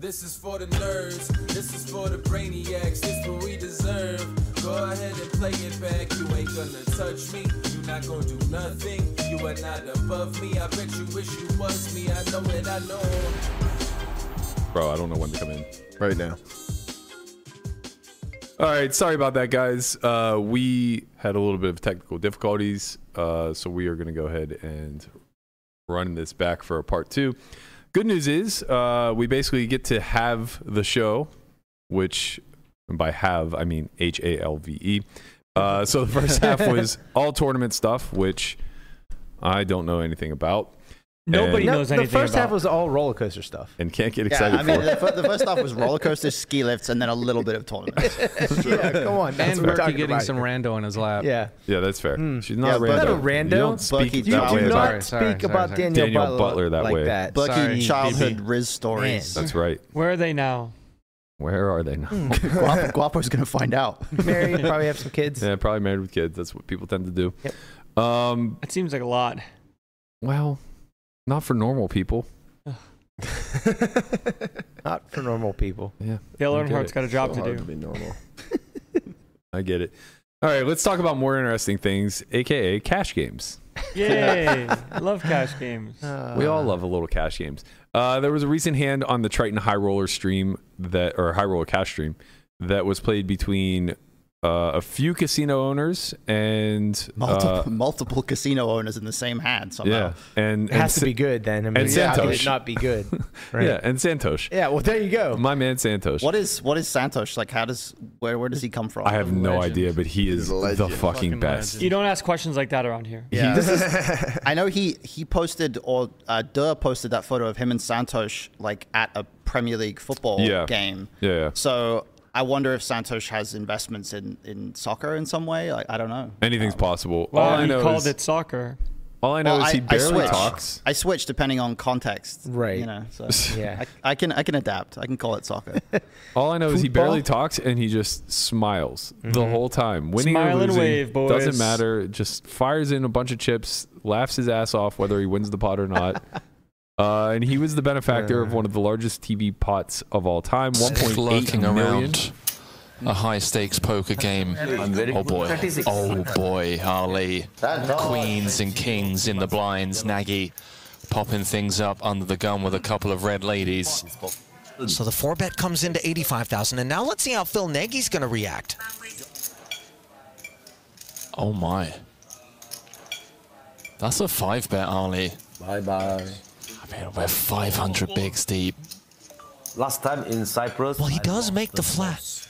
This is for the nerds, this is for the brainiacs, this what we deserve. Go ahead and play it back, you ain't gonna touch me, you not gonna do nothing, you are not above me. I bet you wish you was me, I know it, I know. Bro, I don't know when to come in. Right now. All right, sorry about that, guys. Uh, we had a little bit of technical difficulties, uh, so we are going to go ahead and run this back for a part two. Good news is uh, we basically get to have the show, which by have I mean H A L V E. Uh, so the first half was all tournament stuff, which I don't know anything about Nobody And- knows the anything first about. half was all roller coaster stuff. and can't get excited. Yeah, excited I mean, for. the, the first half was roller coasters, ski lifts, and then a little bit of tournaments. yeah, come on. That's and what we're Berkey talking getting about some here. rando in his lap. Yeah. Yeah, that's fair. Hmm. She's not Yeah, a but- rando. Not a rando. You don't speak Bucky- You that do way not about- Sorry, sorry, speak sorry, about sorry. Daniel, Daniel Butler, Butler that like way. that. Bucky Sorry, childhood BB. Riz stories. That's right. Where are they now? Where are they now? Guapo, Guapo's gonna find out. Married, probably have some kids. yeah, probably married with kids. That's what people tend to do. Yep. Um, That seems like a lot. well, not for normal people. Not for normal people. Yeah, Dale I get Earnhardt's it. got a job So to hard do. to be normal. I get it. All right, let's talk about more interesting things, aka cash games. Yay! I love cash games. we Uh, all love a little cash games. Uh, there was a recent hand on the Triton High Roller stream that, or High Roller Cash stream, that was played between uh, a few casino owners and Multiple, uh, multiple casino owners in the same hand somehow. yeah, and It has and to be good then. I mean, and how could Santosh. not be good? Right. yeah, and Santosh, Yeah, well, there you go. my man Santosh. What is what is Santosh like? How does where where does he come from? I have no Legend. idea, but he is the fucking, Fucking best. legend. You don't ask questions like that around here. Yeah, I know he he posted or uh, Durr posted that photo of him and Santosh like at a Premier League football Yeah. game. Yeah, yeah. So I wonder if Santosh has investments in in soccer in some way. Like, I don't know. Anything's um, possible. Well, all I know called is it soccer. all I know Well, is he I- I barely switch. talks. I switch depending on context. Right. You know. So Yeah. I, I can I can adapt. I can call it soccer. All I know is he barely talks and he just smiles the mm-hmm. whole time. Winning Smile or and losing wave, boys. doesn't matter. Just fires in a bunch of chips, laughs his ass off whether he wins the pot or not. Uh, and he was the benefactor of one of the largest TV pots of all time, 1.8 lurking around a high stakes poker game. Oh boy. Oh boy, Ali. Queens and kings in the blinds. Nagy popping things up under the gun with a couple of red ladies. So the four bet comes into 85,000. And now let's see how Phil Nagy's going to react. Oh my. That's a five bet, Ali. Bye bye. I we're 500 bigs deep. Last time in Cyprus. Well, he does make the flat.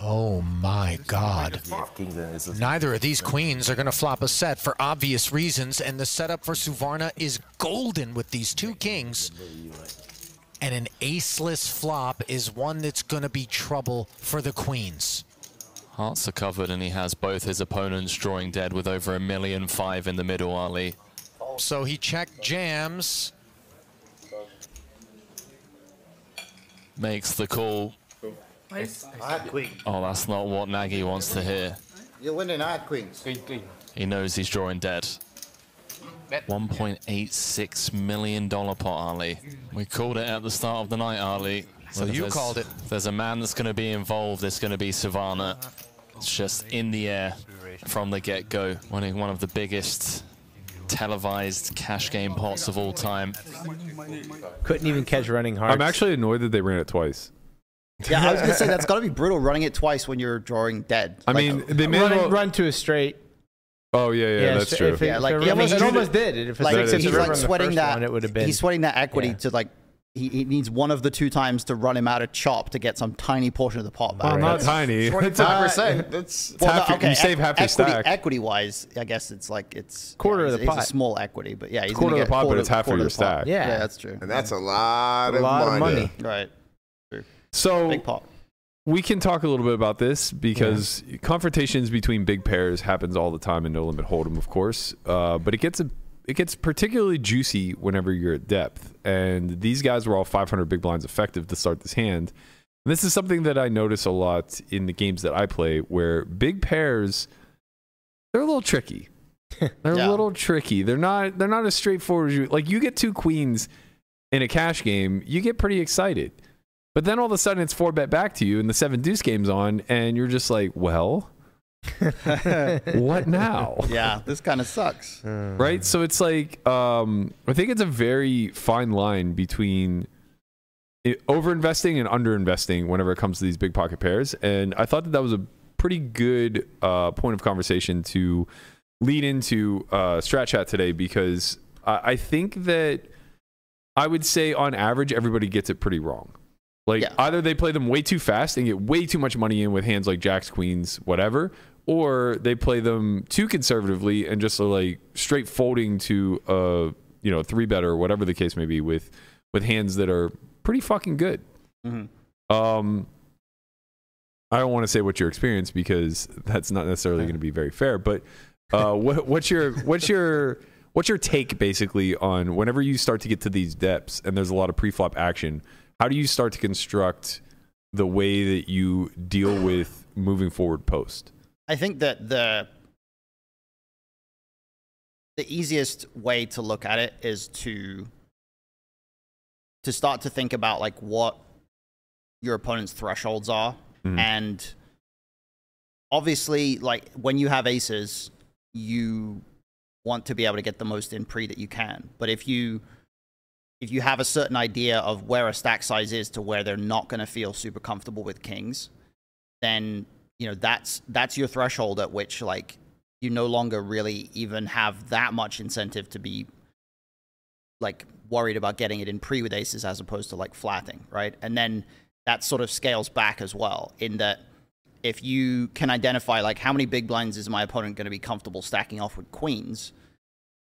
Oh my God. We have kings and it's a- Neither of these queens are going to flop a set for obvious reasons, and the setup for Suvarna is golden with these two kings. And an aceless flop is one that's going to be trouble for the queens. Hearts are covered and he has both his opponents drawing dead with over a million five in the middle, Ali. So he checked jams. Makes the call. I queen. Oh, that's not what Nagy wants to hear. You're winning. I had queens. He knows he's drawing dead. $1.86 million pot, Ali. We called it at the start of the night, Ali. So if you called it. There's a man that's going to be involved. It's going to be Suvarna. It's just in the air from the get-go. Winning one of the biggest televised cash game pots of all time. Couldn't even catch running hard. I'm actually annoyed that they ran it twice. yeah, I was gonna say that's got to be brutal running it twice when you're drawing dead. I Like, mean, they may as run, well. run to a straight. Oh yeah, yeah, that's so true. If it, Yeah, like, it, yeah, I mean, almost, it almost did. If it like That is he's like sweating that. one, it would have been. He's sweating that equity Yeah. to like. He, he needs one of the two times to run him out of chop to get some tiny portion of the pot back. well, not tiny. It's Twenty-five percent. That's Well, half no, your- you save half your stack. Equity wise, I guess it's like it's Quarter yeah, of the it's, pot. It's a small equity, but yeah, he's quarter of the get pot, but it's half of your stack. Yeah. yeah, that's true. and that's a lot a of lot of money. money. Right, So big pot. we can talk a little bit about this because confrontations between big pairs happens all the time in No Limit Hold'em, of course. Uh, but it gets a it gets particularly juicy whenever you're at depth. And these guys were all 500 big blinds effective to start this hand. And this is something that I notice a lot in the games that I play, where big pairs they're a little tricky. They're Yeah. a little tricky. They're not they're not as straightforward as you like. You get two queens in a cash game, you get pretty excited. But then all of a sudden it's four bet back to you and the seven deuce game's on, and you're just like, well, what now? Yeah, this kind of sucks. right? So it's like um, I think it's a very fine line between it, over-investing and under-investing whenever it comes to these big pocket pairs. And I thought that that was a pretty good uh, point of conversation to lead into uh, Strat Chat today because I, I think that I would say on average everybody gets it pretty wrong. Like Yeah. either they play them way too fast and get way too much money in with hands like jacks, queens, whatever, or they play them too conservatively and just are like straight folding to a you know three bet or whatever the case may be with with hands that are pretty fucking good. Mhm. Um, I don't want to say what your experience because that's not necessarily going to be very fair. But uh, what, what's your what's your what's your take basically on whenever you start to get to these depths and there's a lot of pre-flop action? How do you start to construct the way that you deal with moving forward post? I think that the the easiest way to look at it is to to start to think about like what your opponent's thresholds are Mhm. and obviously like when you have aces you want to be able to get the most in pre that you can but if you if you have a certain idea of where a stack size is to where they're not going to feel super comfortable with kings then you know that's that's your threshold at which like you no longer really even have that much incentive to be like worried about getting it in pre with aces as opposed to like flatting right? And then that sort of scales back as well in that if you can identify like how many big blinds is my opponent going to be comfortable stacking off with queens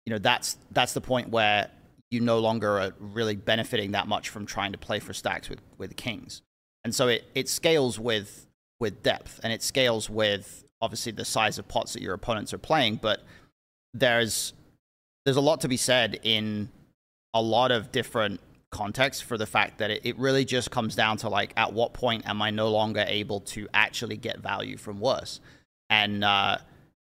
you know that's that's the point where you no longer are really benefiting that much from trying to play for stacks with with kings. And so it it scales with with depth and it scales with obviously the size of pots that your opponents are playing but there's there's a lot to be said in a lot of different contexts for the fact that it, it really just comes down to like at what point am i no longer able to actually get value from worse and uh,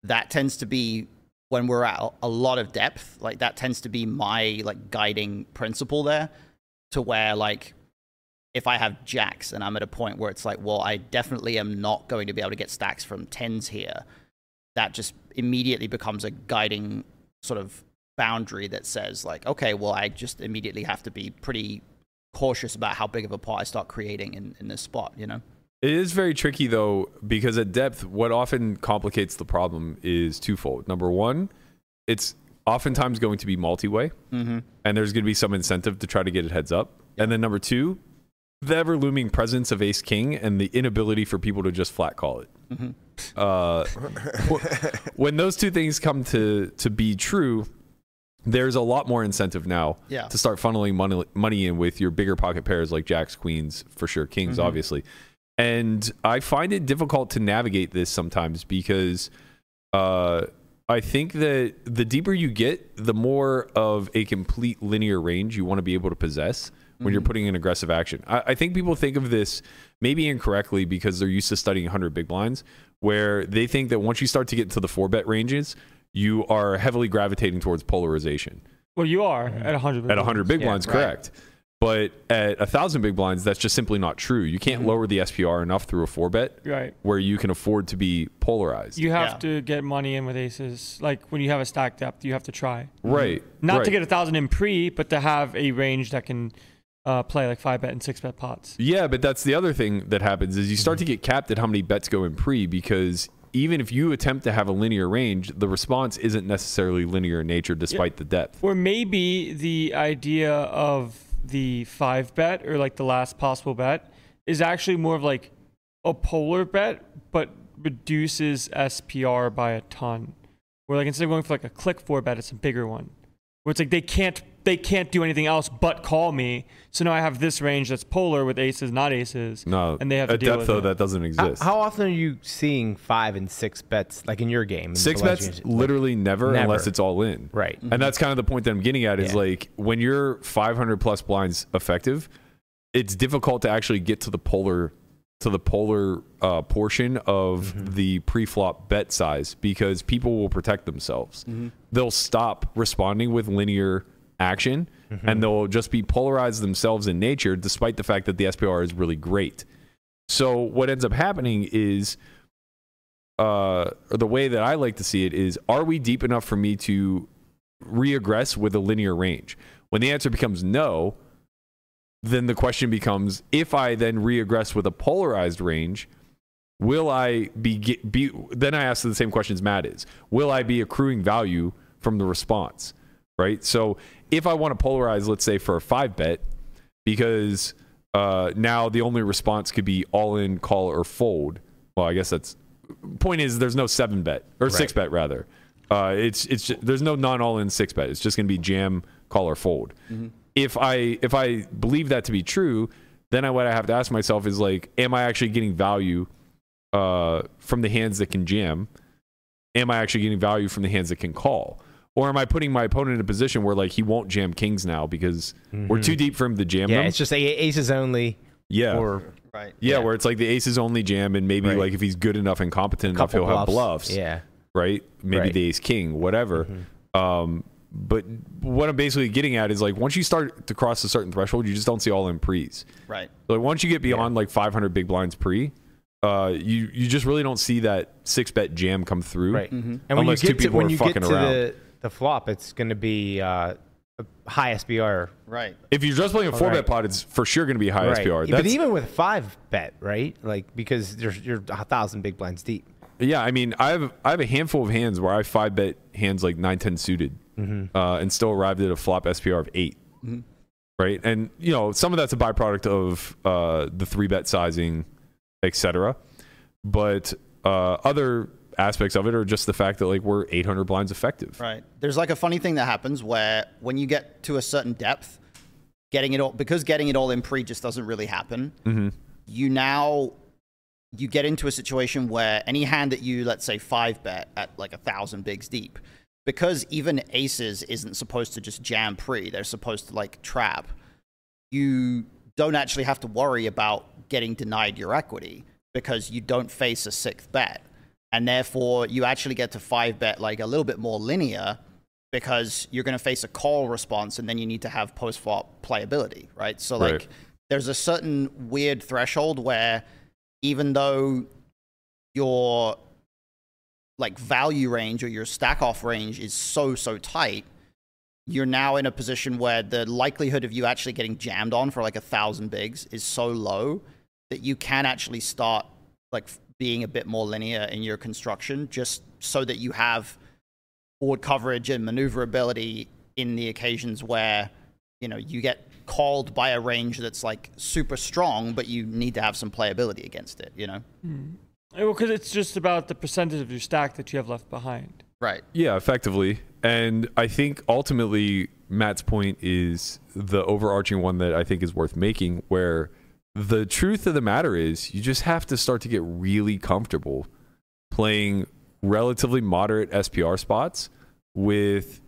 that tends to be when we're at a- a lot of depth like that tends to be my like guiding principle there to where like if I have jacks and I'm at a point where it's like, well, I definitely am not going to be able to get stacks from tens here, that just immediately becomes a guiding sort of boundary that says, like, okay, well, I just immediately have to be pretty cautious about how big of a pot I start creating in, in this spot, you know? It is very tricky though, because at depth, what often complicates the problem is twofold. Number one, it's oftentimes going to be multi-way, Mm-hmm. and there's going to be some incentive to try to get it heads up. And then number two, the ever looming presence of Ace King and the inability for people to just flat call it. Mm-hmm. Uh, when those two things come to to be true, there's a lot more incentive now Yeah. to start funneling money money in with your bigger pocket pairs like jacks, queens, for sure, kings, Mhm. obviously. And I find it difficult to navigate this sometimes because uh, I think that the deeper you get, the more of a complete linear range you want to be able to possess when you're Mhm. putting in aggressive action. I, I think people think of this maybe incorrectly because they're used to studying 100 big blinds, where they think that once you start to get into the four bet ranges, you are heavily gravitating towards polarization. Well, you are at 100. At 100 big Yeah, blinds, right. correct. But at a thousand big blinds, that's just simply not true. You Mm-hmm. can't lower the SPR enough through a four bet Right. where you can afford to be polarized. You have Yeah. to get money in with aces. Like when you have a stack depth, you have to try. right. Not right. to get a thousand in pre, but to have a range that can uh, play like five bet and six bet pots. Yeah, but that's the other thing that happens is you start Mm-hmm. to get capped at how many bets go in pre because even if you attempt to have a linear range, the response isn't necessarily linear in nature despite the depth. Or maybe the idea of the five bet or like the last possible bet is actually more of like a polar bet, but reduces SPR by a ton. Where like instead of going for like a click four bet, it's a bigger one. Where it's like they can't they can't do anything else but call me. So now I have this range that's polar with aces, not aces. No, and they have to at deal depth though it. that doesn't exist. how often are you seeing five and six bets like in your game? in Six the bets Legends? Like, literally never, never. unless it's all in. right. And that's kind of the point that I'm getting at is Yeah. like when you're 500 plus blinds effective, it's difficult to actually get to the polar to the polar uh, portion of Mm-hmm. the pre-flop bet size because people will protect themselves. They'll stop responding with linear action, and they'll just be polarized themselves in nature, despite the fact that the SPR is really great. So what ends up happening is, uh, the way that I like to see it is, are we deep enough for me to reaggress with a linear range? When the answer becomes no, then the question becomes: If I then reaggress with a polarized range, will I be, be? Then I ask the same questions Matt is: Will I be accruing value from the response? Right. So if I want to polarize, let's say for a five bet, because uh, now the only response could be all in, call, or fold. Well, I guess that's point is there's no seven bet or six bet rather. Uh, it's it's ju- there's no non all in six bet. It's just going to be jam, call, or fold. If I if I believe that to be true, then I, what I have to ask myself is like, am I actually getting value uh, from the hands that can jam? Am I actually getting value from the hands that can call? Or am I putting my opponent in a position where like he won't jam kings now because we're too deep for him to jam Yeah, them? it's just a- aces only. yeah. Or Right. Yeah, where it's like the aces only jam, and maybe Right. like if he's good enough and competent enough, he'll have bluffs. bluffs. Yeah. right. Maybe Right. the ace king, whatever. Um, but what I'm basically getting at is like once you start to cross a certain threshold, you just don't see all in pre's. Right. Like once you get beyond like 500 big blinds pre, uh, you you just really don't see that six bet jam come through. Right. Mm-hmm. And when you Unless two get to people when are you get fucking to around. the the flop, it's going to be uh, high SPR. Right. If you're just playing a four bet right. pot, it's for sure going to be high Right. SPR. But even with five bet, right? Like because you're you're a thousand big blinds deep. Yeah, I mean, I have I have a handful of hands where I five bet hands like nine ten suited, uh, and still arrived at a flop SPR of 8 right? And you know, some of that's a byproduct of uh, the three bet sizing, etc. But uh, other aspects of it are just the fact that like we're eight hundred blinds effective. Right. There's like a funny thing that happens where when you get to a certain depth, getting it all because getting it all in pre just doesn't really happen. Mm-hmm. You now you get into a situation where any hand that you let's say five bet at like a thousand bigs deep, because even aces isn't supposed to just jam pre, they're supposed to like trap. You don't actually have to worry about getting denied your equity because you don't face a sixth bet. And therefore, you actually get to five bet like a little bit more linear because you're going to face a call response and then you need to have post flop playability, right? So, like, Right. there's a certain weird threshold where even though your like value range or your stack off range is so so tight you're now in a position where the likelihood of you actually getting jammed on for like a thousand bigs is so low that you can actually start like being a bit more linear in your construction just so that you have board coverage and maneuverability in the occasions where you know you get called by a range that's like super strong but you need to have some playability against it you know hmm. Well, because it's just about the percentage of your stack that you have left behind. right Yeah, effectively. And I think ultimately Matt's point is the overarching one that I think is worth making, where the truth of the matter is you just have to start to get really comfortable playing relatively moderate SPR spots with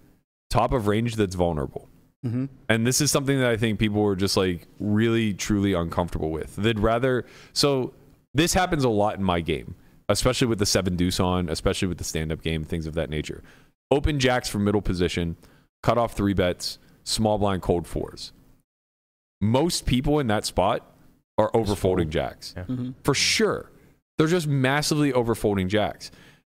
top of range that's vulnerable. mm-hmm. And this is something that I think people were just like really, truly uncomfortable with. They'd rather. So this happens a lot in my game, especially with the seven deuce on, especially with the stand up game, things of that nature. Open jacks from middle position, cut off three bets, small blind cold fours. Most people in that spot are overfolding jacks Mm-hmm. for sure. They're just massively overfolding jacks.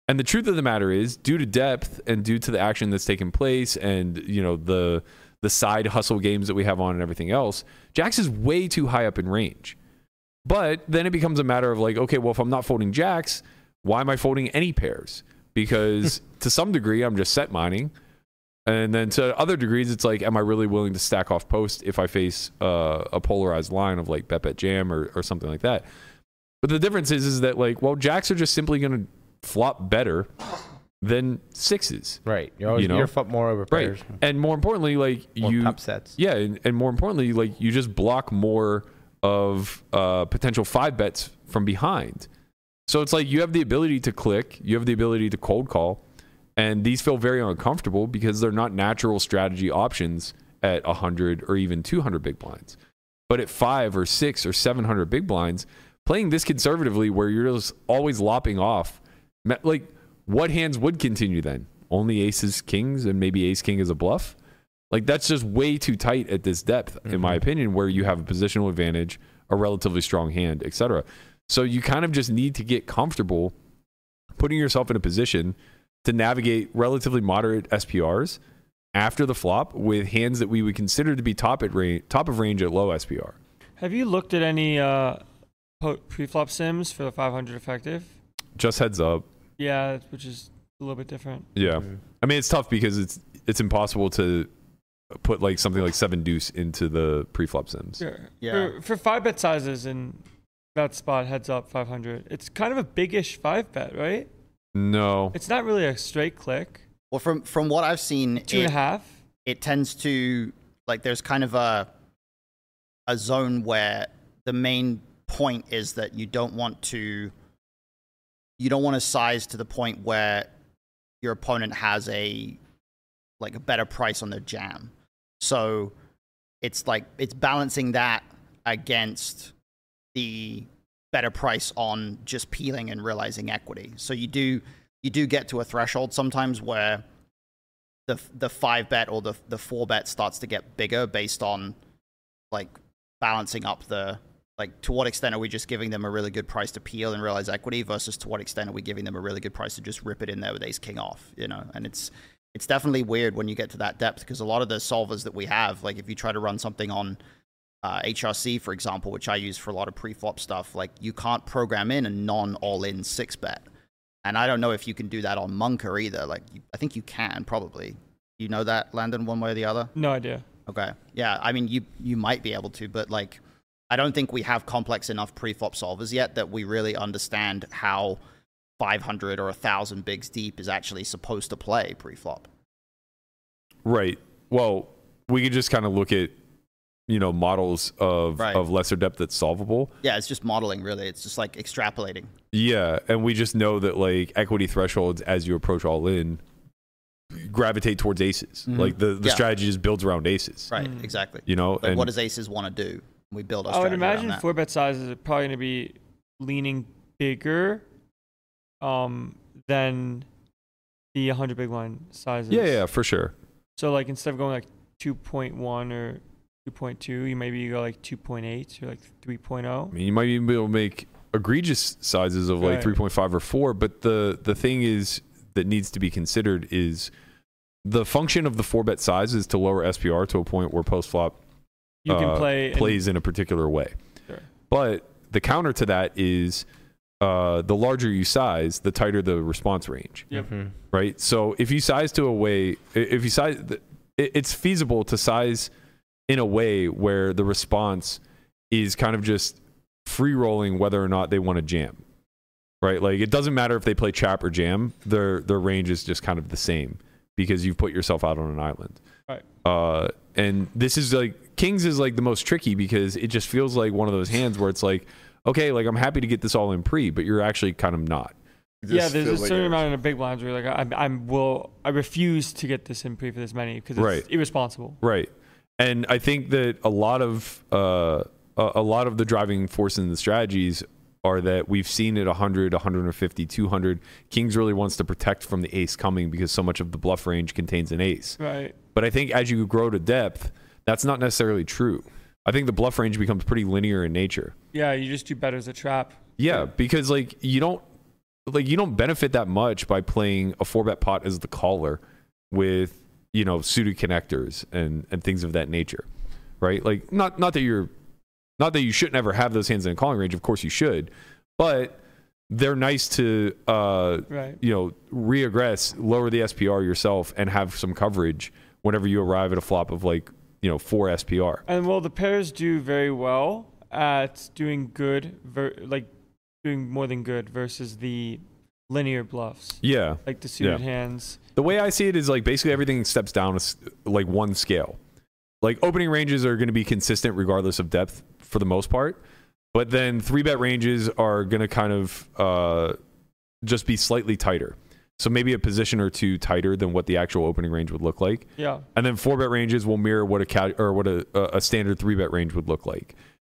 And the truth of the matter is, due to depth and due to the action that's taken place, and you know the the side hustle games that we have on and everything else, jacks is way too high up in range. But then it becomes a matter of like, okay, well, if I'm not folding jacks, why am I folding any pairs? Because to some degree, I'm just set mining. And then to other degrees, it's like, am I really willing to stack off post if I face uh, a polarized line of like bet bet jam or, or something like that? But the difference is, is that like, well, jacks are just simply going to flop better than sixes, Right. You're always You know? you're flip more over right? pairs. And more importantly, like More you, top sets. yeah, and, and more importantly, like you just block more of uh, potential five bets from behind. So it's like you have the ability to click, you have the ability to cold call, and these feel very uncomfortable because they're not natural strategy options at 100 or even 200 big blinds. But at five or six or 700 big blinds, playing this conservatively where you're just always lopping off, like what hands would continue then? Only aces, kings, and maybe ace king as a bluff? Like that's just way too tight at this depth, in my mm-hmm. opinion, where you have a positional advantage, a relatively strong hand, etc. So you kind of just need to get comfortable putting yourself in a position to navigate relatively moderate SPRs after the flop with hands that we would consider to be top at range, top of range at low SPR. Have you looked at any uh, pre-flop sims for the 500 effective? Just heads up. Yeah, which is a little bit different. Yeah. I mean, it's tough because it's it's impossible to put like something like seven deuce into the pre-flop sims. Sure. Yeah. For, for five bet sizes in that spot, heads up 500. It's kind of a biggish five bet, right? No. It's not really a straight click. Well, from from what I've seen, Two and a it- half. it tends to like there's kind of a a zone where the main point is that you don't want to you don't want to size to the point where your opponent has a like a better price on their jam. So it's like it's balancing that against the better price on just peeling and realizing equity. So you do you do get to a threshold sometimes where the the five bet or the the four bet starts to get bigger based on like balancing up the like to what extent are we just giving them a really good price to peel and realize equity versus to what extent are we giving them a really good price to just rip it in there with ace king off you know and it's it's definitely weird when you get to that depth because a lot of the solvers that we have like if you try to run something on uh, HRC, for example, which I use for a lot of pre-flop stuff, like you can't program in a non-all-in six bet, and I don't know if you can do that on Monker either. Like, you, I think you can probably. You know that, Landon, one way or the other? No idea. Okay. Yeah, I mean, you you might be able to, but like, I don't think we have complex enough pre-flop solvers yet that we really understand how 500 or 1,000 bigs deep is actually supposed to play pre-flop. Right. Well, we could just kind of look at you know models of Right. of lesser depth that's solvable. Yeah, it's just modeling, really. It's just like extrapolating. Yeah, and we just know that like equity thresholds as you approach all in gravitate towards aces. Mhm. Like the the Yeah. strategy just builds around aces. Right, Mm. exactly. You know, Like, and what does aces want to do? We build our I would imagine four bet sizes are probably going to be leaning bigger um, than the 100 big line sizes. yeah, yeah, for sure. So like instead of going like 2.1 or 2.2, you maybe go like 2.8 or like oh. 3.0. I mean, you might even be able to make egregious sizes of like Right. 3.5 or 4, but the the thing is that needs to be considered is the function of the four bet size is to lower SPR to a point where post flop You can uh, play plays in a particular way. Sure. But the counter to that is uh, the larger you size, the tighter the response range. Yep. Right. So if you size to a way, if you size, it's feasible to size in a way where the response is kind of just free rolling whether or not they want to jam. Right. Like it doesn't matter if they play chap or jam, their their range is just kind of the same because you've put yourself out on an island. Right. Uh, and this is like Kings is like the most tricky because it just feels like one of those hands where it's like, okay, like I'm happy to get this all in pre, but you're actually kind of not. Yeah, there's a certain amount in the big blinds where you're like I'm I'm will I refuse to get this in pre for this many because it's Right. irresponsible. Right. And I think that a lot of uh, a, lot of the driving force in the strategies are that we've seen it 100, 150, 200. Kings really wants to protect from the ace coming because so much of the bluff range contains an ace. Right. But I think as you grow to depth, that's not necessarily true. I think the bluff range becomes pretty linear in nature. Yeah, you just do better as a trap. Yeah, because like you don't like you don't benefit that much by playing a four bet pot as the caller with you know suited connectors and and things of that nature, right? Like not not that you're not that you shouldn't ever have those hands in a calling range. Of course you should, but they're nice to uh Right. you know reaggress, lower the SPR yourself, and have some coverage whenever you arrive at a flop of like you know four SPR. And well, the pairs do very well at doing good, ver- like doing more than good versus the linear bluffs. Yeah. Like the suited Yeah. hands. The way I see it is like basically everything steps down like one scale. Like opening ranges are going to be consistent regardless of depth for the most part, but then three bet ranges are going to kind of uh, just be slightly tighter. So maybe a position or two tighter than what the actual opening range would look like. Yeah. And then four bet ranges will mirror what a cat or what a, a standard three bet range would look like.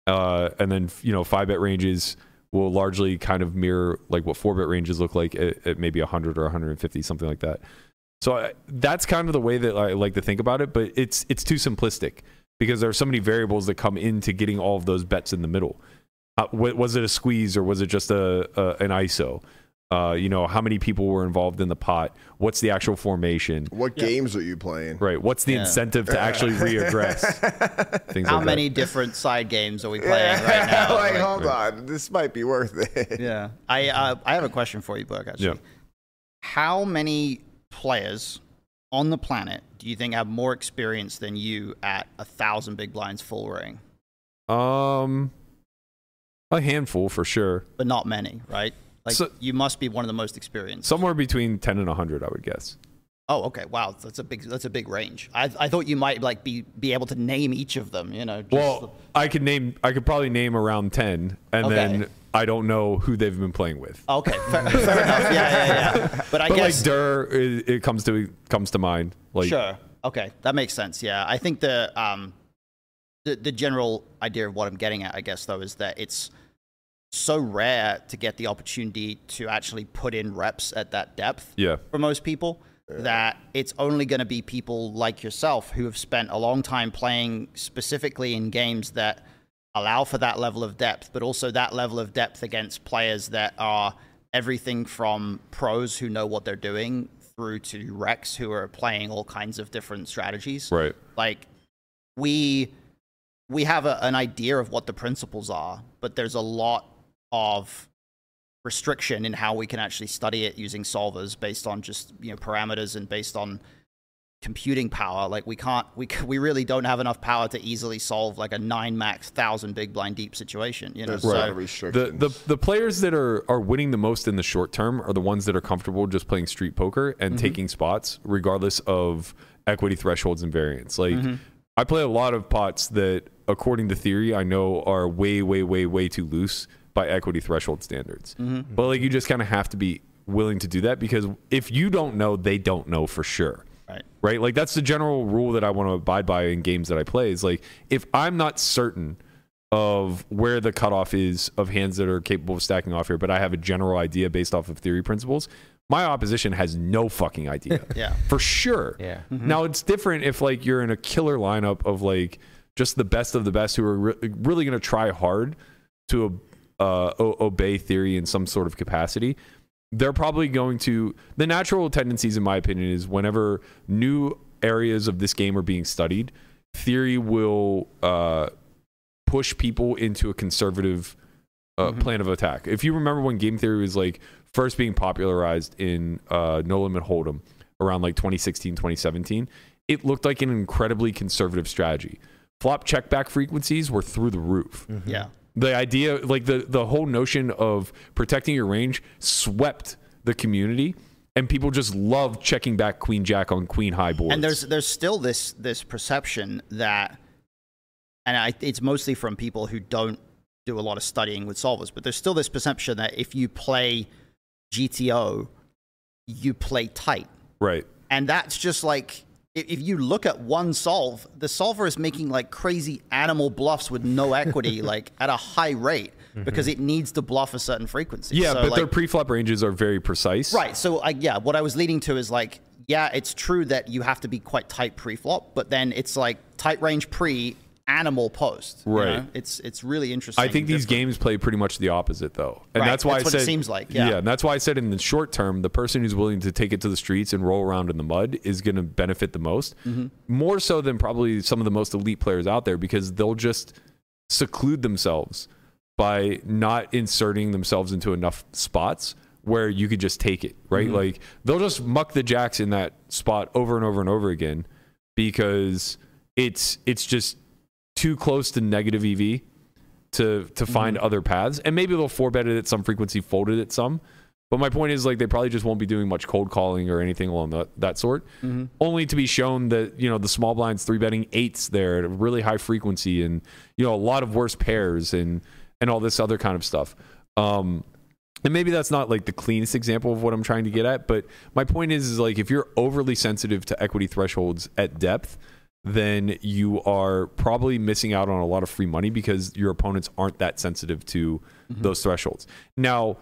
Uh, and then you know five bet ranges will largely kind of mirror like what 4-bet ranges look like at, at maybe 100 or 150 something like that. So I, that's kind of the way that I like to think about it, but it's it's too simplistic because there are so many variables that come into getting all of those bets in the middle. Uh, was it a squeeze or was it just a, a an ISO? Uh, you know, how many people were involved in the pot? What's the actual formation? What games are you playing? Right. What's the Yeah. incentive to actually reaggress? Things How like many different side games are we playing right now? like, Like, hold on, this might be worth it. yeah. I uh, I have a question for you, Burke. Actually, Yeah. how many players on the planet do you think have more experience than you at a thousand big blinds full ring? Um, a handful for sure. But not many, right? Like So- you must be one of the most experienced. Somewhere between ten and hundred, I would guess. Oh, okay. Wow, that's a big that's a big range. I I thought you might like be be able to name each of them. You know. Just, Well, I could name. I could probably name around ten, and Okay. then I don't know who they've been playing with. Okay, fair, fair enough. Yeah, yeah, yeah. But I but guess like Dur, it, it comes to comes to mind. Like sure. Okay, that makes sense. Yeah, I think the um, the the general idea of what I'm getting at, I guess, though, is that it's so rare to get the opportunity to actually put in reps at that depth. Yeah. For most people, that it's only going to be people like yourself who have spent a long time playing specifically in games that allow for that level of depth, but also that level of depth against players that are everything from pros who know what they're doing through to recs who are playing all kinds of different strategies. Right. Like we we have a, an idea of what the principles are, but there's a lot of restriction in how we can actually study it using solvers based on just you know parameters and based on computing power. Like we can't we we really don't have enough power to easily solve like a nine max thousand big blind deep situation. You know, There's so a lot of The, the the players that are are winning the most in the short term are the ones that are comfortable just playing street poker and mm-hmm. taking spots regardless of equity thresholds and variance. Like mm-hmm. I play a lot of pots that according to theory I know are way way way way too loose by equity threshold standards. Mm-hmm. But like you just kind of have to be willing to do that because if you don't know they don't know for sure. right. right? Like that's the general rule that I want to abide by in games that I play. Is like if I'm not certain of where the cutoff is of hands that are capable of stacking off here, but I have a general idea based off of theory principles, my opposition has no fucking idea. Yeah. for sure. Yeah. Mm-hmm. Now it's different if like you're in a killer lineup of like just the best of the best who are re- really going to try hard to uh, o- obey theory in some sort of capacity. They're probably going to the natural tendencies, in my opinion, is whenever new areas of this game are being studied, theory will uh, push people into a conservative uh, plan of attack. If you remember when game theory was like first being popularized in uh, No Limit Hold'em around like 2016, 2017, it looked like an incredibly conservative strategy. Flop check back frequencies were through the roof. Yeah. The idea, like the the whole notion of protecting your range, swept the community, and people just love checking back queen jack on queen high boards. And there's there's still this this perception that, and I, it's mostly from people who don't do a lot of studying with solvers, but there's still this perception that if you play GTO, you play tight, right. and that's just like if, if you look at one solve, the solver is making like crazy animal bluffs with no equity, like at a high rate mm-hmm. because it needs to bluff a certain frequency. Yeah, So, but like, their pre-flop ranges are very precise. Right. So, I, yeah, what I was leading to is like, yeah, it's true that you have to be quite tight pre-flop, but then it's like tight range pre, animal post. you Right. know? It's it's really interesting. I think these games play pretty much the opposite, though, and Right, that's why that's I what it seems like, yeah. and that's why I said in the short term, the person who's willing to take it to the streets and roll around in the mud is going to benefit the most, Mm-hmm. more so than probably some of the most elite players out there, because they'll just seclude themselves by not inserting themselves into enough spots where you could just take it, right? Mm-hmm. Like they'll just muck the jacks in that spot over and over and over again because it's it's just too close to negative EV to to find Mm-hmm. other paths. And maybe they'll four bet it at some frequency, fold it at some. But my point is like they probably just won't be doing much cold calling or anything along that, that sort. Mm-hmm. Only to be shown that, you know, the small blinds three betting eights there at a really high frequency and, you know, a lot of worse pairs and and all this other kind of stuff. Um and maybe that's not like the cleanest example of what I'm trying to get at, but my point is, is like if you're overly sensitive to equity thresholds at depth, then you are probably missing out on a lot of free money because your opponents aren't that sensitive to mm-hmm. those thresholds. Now,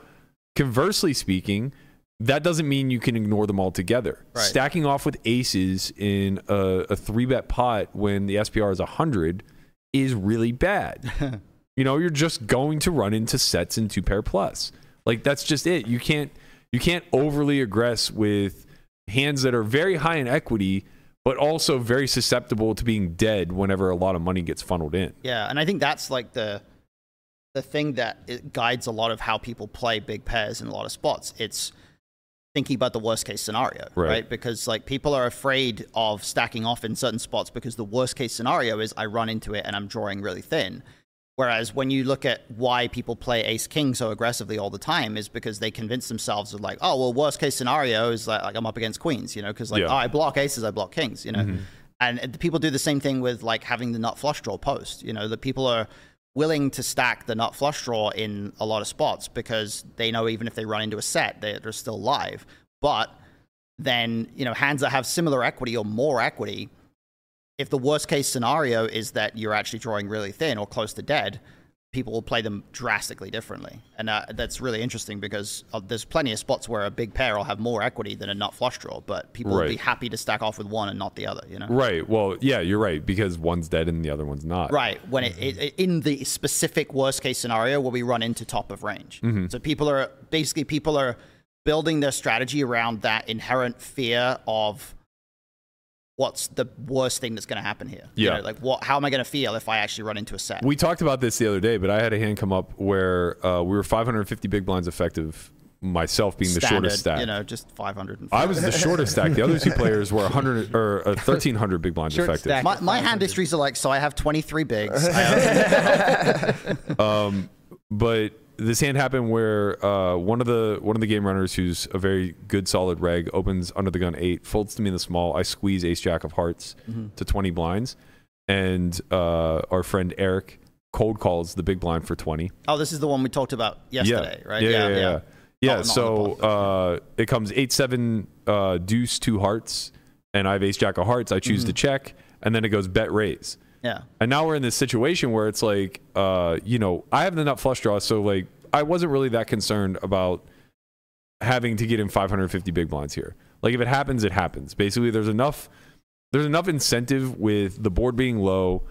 conversely speaking, that doesn't mean you can ignore them altogether. Right. Stacking off with aces in a, a three bet pot when the SPR is 100 is really bad. you know, you're just going to run into sets in two pair plus. Like that's just it. You can't you can't overly aggress with hands that are very high in equity but also very susceptible to being dead whenever a lot of money gets funneled in. Yeah, and I think that's like the the thing that it guides a lot of how people play big pairs in a lot of spots. It's thinking about the worst case scenario, Right. right? Because like people are afraid of stacking off in certain spots because the worst case scenario is I run into it and I'm drawing really thin. Whereas when you look at why people play ace king so aggressively all the time is because they convince themselves of like, oh well, worst case scenario is like, like I'm up against queens, you know, because like Yeah. oh, I block aces, I block kings, you know, and uh, people do the same thing with like having the nut flush draw post. You know, that people are willing to stack the nut flush draw in a lot of spots because they know even if they run into a set, they- they're still live. But then you know, hands that have similar equity or more equity if the worst case scenario is that you're actually drawing really thin or close to dead, people will play them drastically differently. And uh, that's really interesting because uh, there's plenty of spots where a big pair will have more equity than a nut flush draw, but people will be happy to stack off with one and not the other, you know? Right. Well, yeah, you're right because one's dead and the other one's not. Right. When it, it, it- in the specific worst case scenario where we run into top of range. Mm-hmm. So people are basically people are building their strategy around that inherent fear of what's the worst thing that's going to happen here. You Yeah. know, like what? How am I going to feel if I actually run into a set? We talked about this the other day, but I had a hand come up where uh, we were 550 big blinds effective, myself being the shortest stack. You know, just 500. I was the shortest stack. The other two players were 100 or uh, 1300 big blinds Short effective. my, my hand histories are like, so I have 23 bigs. Um, but this hand happened where uh, one of the one of the game runners, who's a very good solid reg, opens under the gun eight, folds to me in the small. I squeeze ace jack of hearts to 20 blinds, and uh, our friend Eric cold calls the big blind for 20. oh, this is the one we talked about yesterday, yeah. right? Yeah, yeah, yeah. yeah. Yeah, not so uh, it comes eight seven uh, deuce two hearts, and I have ace jack of hearts. I choose Mm-hmm. to check, and then it goes bet raise. Yeah. And now we're in this situation where it's like, uh, you know, I have the nut flush draw, so like I wasn't really that concerned about having to get in 550 big blinds here. Like if it happens, it happens. Basically, there's enough there's enough incentive with the board being low,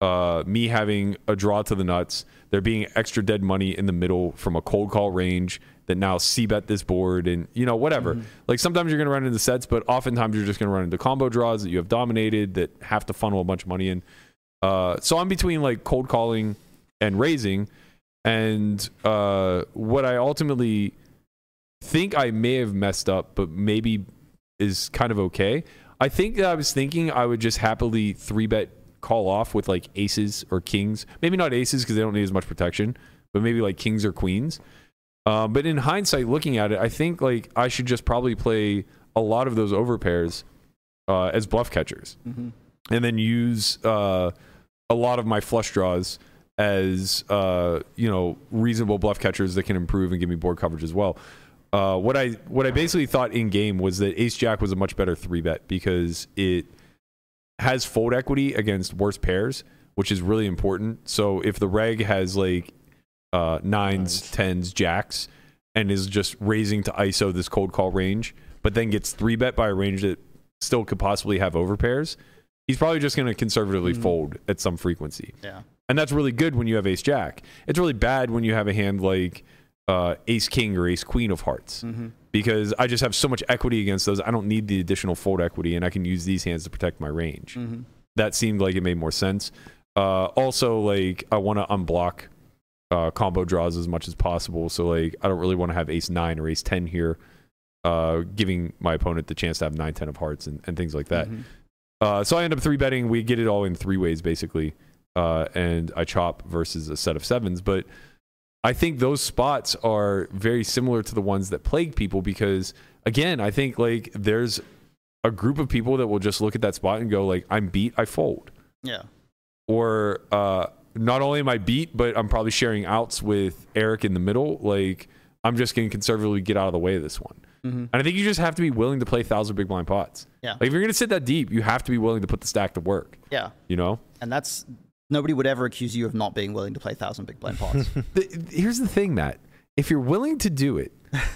uh, me having a draw to the nuts, there being extra dead money in the middle from a cold call range that now c bet this board and you know whatever. Like sometimes you're gonna run into sets, but oftentimes you're just gonna run into combo draws that you have dominated that have to funnel a bunch of money in. Uh, so I'm between like cold calling and raising, and uh, what I ultimately think I may have messed up, but maybe is kind of okay. I think that I was thinking I would just happily three bet call off with like aces or kings. Maybe not aces because they don't need as much protection, but maybe like kings or queens. Um, but in hindsight, looking at it, I think like I should just probably play a lot of those overpairs uh, as bluff catchers, and then use uh, a lot of my flush draws as uh, you know reasonable bluff catchers that can improve and give me board coverage as well. Uh, what I what I basically thought in game was that Ace Jack was a much better three bet because it has fold equity against worse pairs, which is really important. So if the reg has like uh, nines, tens, jacks, and is just raising to ISO this cold call range, but then gets three bet by a range that still could possibly have overpairs, he's probably just going to conservatively fold at some frequency. Yeah. And that's really good when you have ace jack. It's really bad when you have a hand like uh, ace king or ace queen of hearts because I just have so much equity against those. I don't need the additional fold equity, and I can use these hands to protect my range. That seemed like it made more sense. Uh, also, like I want to unblock uh, combo draws as much as possible. So like I don't really want to have ace nine or ace ten here, uh, giving my opponent the chance to have nine ten of hearts and, and things like that. Uh, so I end up three betting. We get it all in three ways basically, uh, and I chop versus a set of sevens. But I think those spots are very similar to the ones that plague people because again, I think like there's a group of people that will just look at that spot and go like, "I'm beat, I fold," Yeah. or uh, not only am I beat, but I'm probably sharing outs with Eric in the middle. Like I'm just going to conservatively get out of the way of this one. Mm-hmm. And I think you just have to be willing to play thousand big blind pots. Yeah. Like if you're going to sit that deep, you have to be willing to put the stack to work. Yeah. You know. And that's nobody would ever accuse you of not being willing to play thousand big blind pots. The, here's the thing, Matt. if you're willing to do it,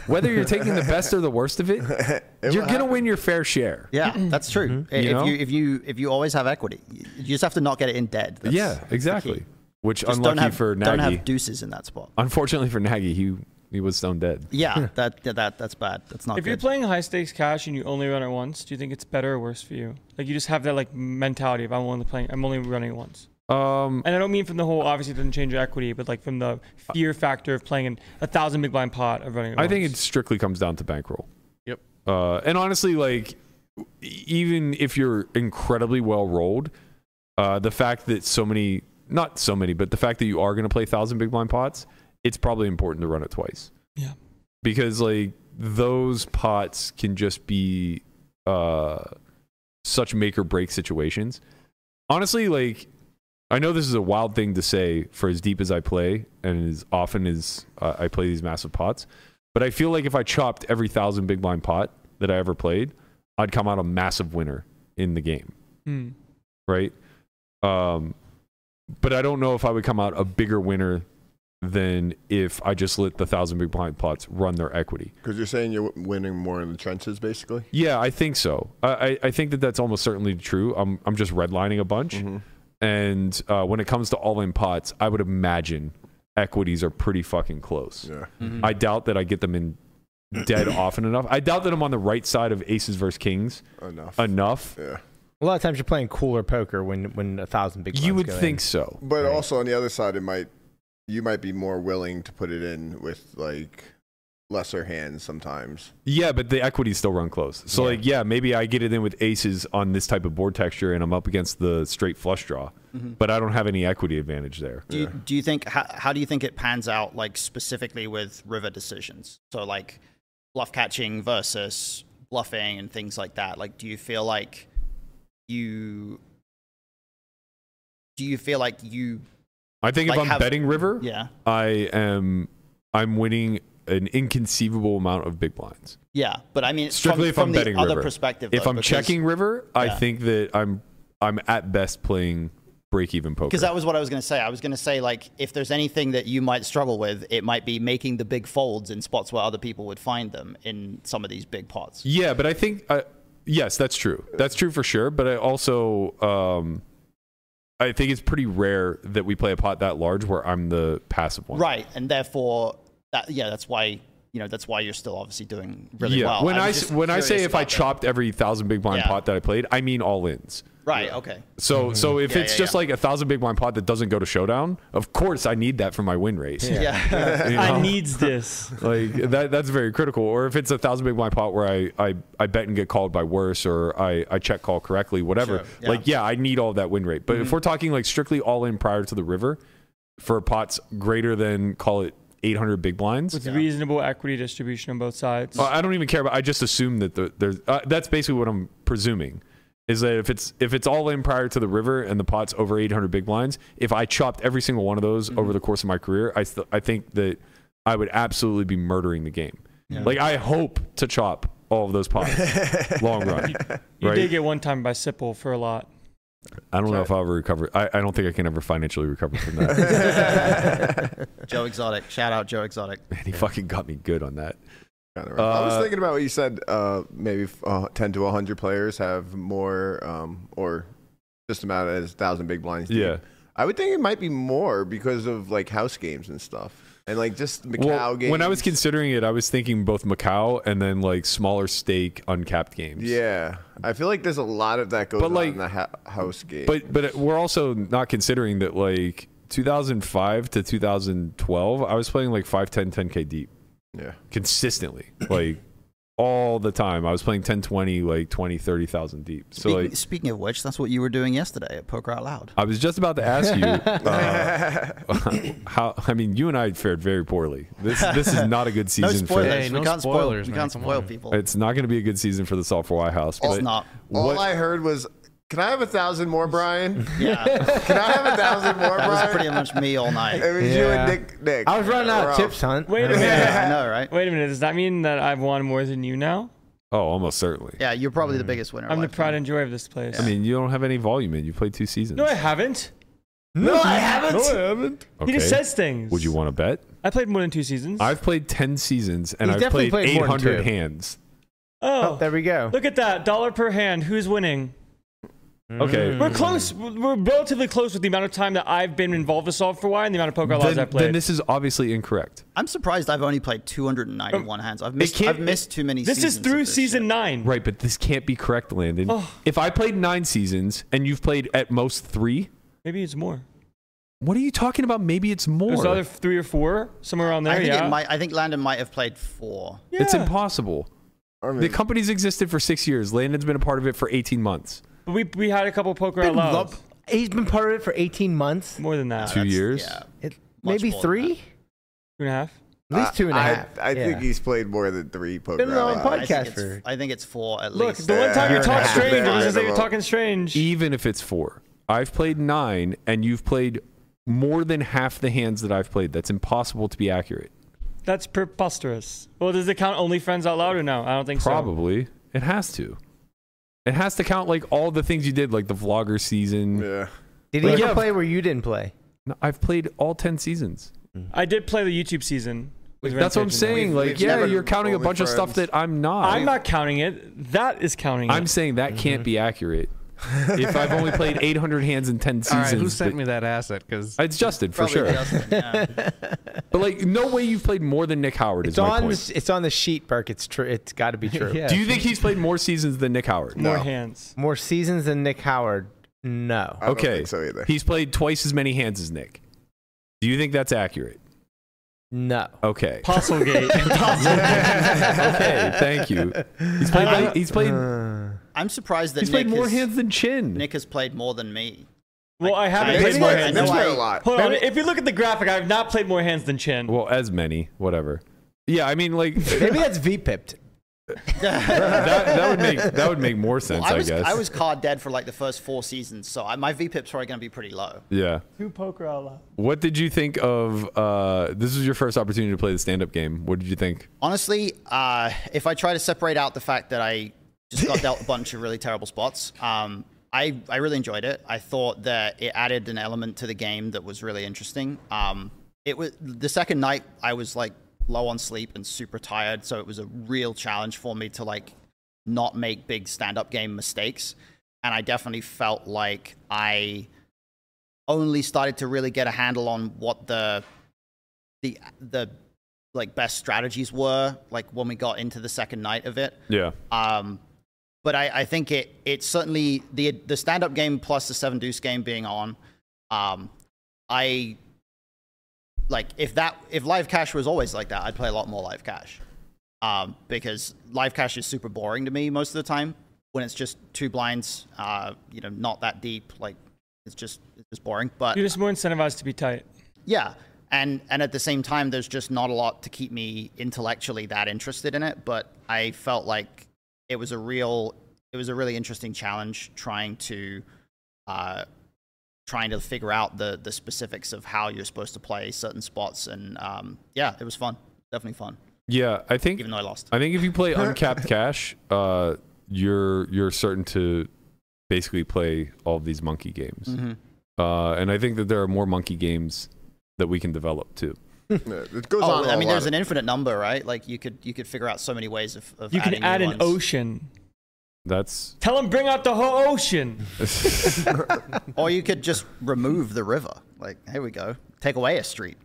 whether you're taking the best or the worst of it, It you're gonna happen. win your fair share. Yeah, that's true. Mm-hmm. You If know? you if you if you always have equity, you you just have to not get it in dead. That's- yeah, exactly. Which Just unlucky don't have for Nagy. don't have deuces in that spot. Unfortunately for Nagy, he he was stone dead. Yeah, that that that's bad. That's not good. If you're playing high stakes cash and you only run it once, do you think it's better or worse for you? Like you just have that like mentality of I'm only playing, I'm only running it once. Um, And I don't mean from the whole obviously it doesn't change your equity, but like from the fear factor of playing in a thousand big blind pot of running. It I think it strictly comes down to bankroll. Yep. Uh, and honestly, like even if you're incredibly well rolled, uh, the fact that so many, not so many, but the fact that you are going to play thousand big blind pots, it's probably important to run it twice. Yeah. Because like those pots can just be uh, such make or break situations. Honestly, like I know this is a wild thing to say for as deep as I play and as often as uh, I play these massive pots, but I feel like if I chopped every thousand big blind pot that I ever played, I'd come out a massive winner in the game, Hmm. right? Um, but I don't know if I would come out a bigger winner than if I just let the thousand big blind pots run their equity. Because you're saying you're winning more in the trenches, basically. Yeah, I think so. I, I, I think that that's almost certainly true. I'm, I'm just redlining a bunch. Mm-hmm. And uh, when it comes to all in pots, I would imagine equities are pretty fucking close. Yeah. Mm-hmm. I doubt that I get them in dead often enough. I doubt that I'm on the right side of aces versus kings Enough. enough. Yeah. A lot of times you're playing cooler poker when when a thousand big. You would go think in. so. But Right. also on the other side, it might you might be more willing to put it in with like lesser hands sometimes. Yeah, but the equities still run close. So Yeah. like, yeah, maybe I get it in with aces on this type of board texture, and I'm up against the straight flush draw, mm-hmm. but I don't have any equity advantage there. Do you, do you think how, how do you think it pans out like specifically with river decisions? So like bluff catching versus bluffing and things like that. Like do you feel like you do you feel like you I think Like if I'm have- betting river, yeah I am I'm winning an inconceivable amount of big blinds. yeah, but I mean Strictly from, if from I'm the betting other river. perspective If though, I'm because- checking river, I Yeah. think that I'm I'm at best playing break even poker. Because that was what I was going to say. I was going to say, like, if there's anything that you might struggle with, it might be making the big folds in spots where other people would find them in some of these big pots. Yeah, but I think uh, yes, that's true. That's true for sure. But I also um, I think it's pretty rare that we play a pot that large where I'm the passive one. Right. And therefore, that, yeah, that's why, you know, that's why you're still obviously doing really yeah. well. when I, just when I say if I about that. chopped every thousand big blind Yeah. pot that I played, I mean all ins. Right. Okay. So so if Yeah, it's yeah, just yeah. like a thousand big blind pot that doesn't go to showdown, of course I need that for my win rate. Yeah. You I know? needs this. like that that's very critical or if it's a thousand big blind pot where I, I i bet and get called by worse or i i check call correctly whatever Sure, yeah. like yeah i need all that win rate but if we're talking like strictly all in prior to the river for pots greater than call it 800 big blinds With reasonable equity distribution on both sides. uh, i don't even care about i just assume that the, there's uh, that's basically what i'm presuming is that if it's if it's all in prior to the river and the pot's over 800 big blinds if i chopped every single one of those mm-hmm. over the course of my career i st- i think that i would absolutely be murdering the game like i hope to chop all of those pots long run you right? did get one time by Sipple for a lot. i don't know if i'll ever recover I, I don't think i can ever financially recover from that Joe Exotic. Shout out Joe Exotic. and he fucking got me good on that Kinda. I was Uh, thinking about what you said. Uh, maybe uh, ten to hundred players have more, um, or just about as thousand big blinds. deep. Yeah. I would think it might be more because of like house games and stuff, and like just Macau well, games. when i was considering it i was thinking both macau and then like smaller stake uncapped games yeah, I feel like there's a lot of that goes But, on like- in the ha- house game. But but we're also not considering that like 2005 to 2012, I was playing like 5, 10, 10k deep yeah, consistently, like all the time. I was playing 10, 20, like 20, 30,000 deep. So Speaking, like speaking of which, that's what you were doing yesterday at Poker Out Loud. I was just about to ask you uh, how. I mean, you and I fared very poorly. This this is not a good season No season spoilers. for. Hey, we no can't spoil. spoilers, We man. can't spoil people. It's not going to be a good season for the Solve for Why House. It's not. all what- I heard was, "Can I have a thousand more, Brian? Yeah. Can I have a thousand more, that was Brian?" pretty much me all night. It was you and Nick. Nick. I was running out of tips, hunt. Wait a minute. Yeah, I know, right? Wait a minute. Does that mean that I've won more than you now? oh, almost certainly. Yeah, you're probably the mm. biggest winner. I'm the alive. pride and joy of this place. I mean, you don't have any volume in. You played two seasons. no, I haven't. No, I haven't. No, I haven't. He just says things. Would you want to bet? I played more than two seasons. I've played 10 seasons and He's I've definitely played, played 800 two. hands. Oh. oh, There we go. look at that dollar per hand. Who's winning? Okay. We're close. We're we're relatively close with the amount of time that I've been involved with Solve for Why and the amount of poker lives I've played. then this is obviously incorrect. I'm surprised I've only played 291 hands. I've missed. I've missed too many. This is seasons of through this season shit. nine. Right, but this can't be correct, Landon. Oh. If I played nine seasons and you've played at most three, Maybe it's more. what are you talking about? Maybe it's more. There's other three or four somewhere around there. I think yeah. it might. I think Landon might have played four. It's impossible. I mean, The company's existed for six years. Landon's been a part of it for 18 months. But we we had a couple poker out Been loud. lo- He's been part of it for 18 months. More than that. Two That's- years? Yeah. It, Much maybe more than three? Two and a half. At least two and a I, half. I think Yeah. he's played more than three poker. Been on out podcast I think, it's, for- I think it's four at Look, least. the one uh, time you Yeah. talk Yeah. strange, it Yeah. was just like you're talking strange. Even if it's four. I've played nine and you've played more than half the hands that I've played. That's impossible to be accurate. That's preposterous. Well, does it count only friends out loud or no? I don't think so. Probably. It has to. It has to count like all the things you did, like the vlogger season. Yeah. Did he Like, ever yeah. play where you didn't play? No, I've played all 10 seasons. Mm. I did play the YouTube season. with That's what I'm Rampage and saying. We've- Like, we've yeah, you're counting a only bunch of stuff that I'm not. I'm not counting it. That is counting I'm it. saying that can't mm-hmm. be accurate. if I've only played 800 hands in 10 seasons, right, who sent but- me that asset? Because It's Justin for sure. Justin, yeah. But like, no way you've played more than Nick Howard is It's my on. point. The, it's on the sheet, Burke. It's true. It's got to be true. Yeah. Do you think he's played more seasons than Nick Howard? More No. hands. More seasons than Nick Howard? No. I don't okay. think so either. He's played twice as many hands as Nick. Do you think that's accurate? No. Okay. Postlegate. okay. Thank you. He's played. I- like- he's played. Uh, I'm surprised that He's Nick played more has, hands than Chin. Nick has played more than me. well, I haven't I- played more know hands. I- Nick's played I- a lot. Hold on. If you look at the graphic, I have not played more hands than Chin. Well, as many, whatever. Yeah, I mean, like maybe that's V pipped. that, that would make that would make more sense, Well, I I, guess. I was card dead for like the first four seasons, so I, my VPIP's probably going to be pretty low. yeah. Two poker out loud. What did you think of? Uh, this was your first opportunity to play the stand-up game. What did you think? Honestly, uh, if I try to separate out the fact that I just got dealt a bunch of really terrible spots, um, I, I really enjoyed it. I thought that it added an element to the game that was really interesting. Um, it was the second night I was like low on sleep and super tired, so it was a real challenge for me to like not make big stand-up game mistakes. And I definitely felt like I only started to really get a handle on what the the the like best strategies were like when we got into the second night of it Yeah. um but i i think it it certainly the the stand up game plus the seven deuce game being on um i like if that if live cash was always like that i'd play a lot more live cash um because live cash is super boring to me most of the time when it's just two blinds uh you know not that deep like it's just it's just boring but You're just more incentivized to be tight. yeah, and and at the same time, there's just not a lot to keep me intellectually that interested in it. But I felt like it was a real, it was a really interesting challenge trying to, uh, trying to figure out the the specifics of how you're supposed to play certain spots. And um, yeah, it was fun, definitely fun, Yeah, I think even though I lost. I think if you play uncapped cash, uh, you're you're certain to basically play all of these monkey games. Mhm. Uh, and I think that there are more monkey games that we can develop too. Yeah, it goes Oh, on. I a mean, there's an infinite number, right? Like you could you could figure out so many ways of, of You can add new an ones. ocean. That's Tell him bring out the whole ocean. or you could just remove the river. Like here we go, take away a street.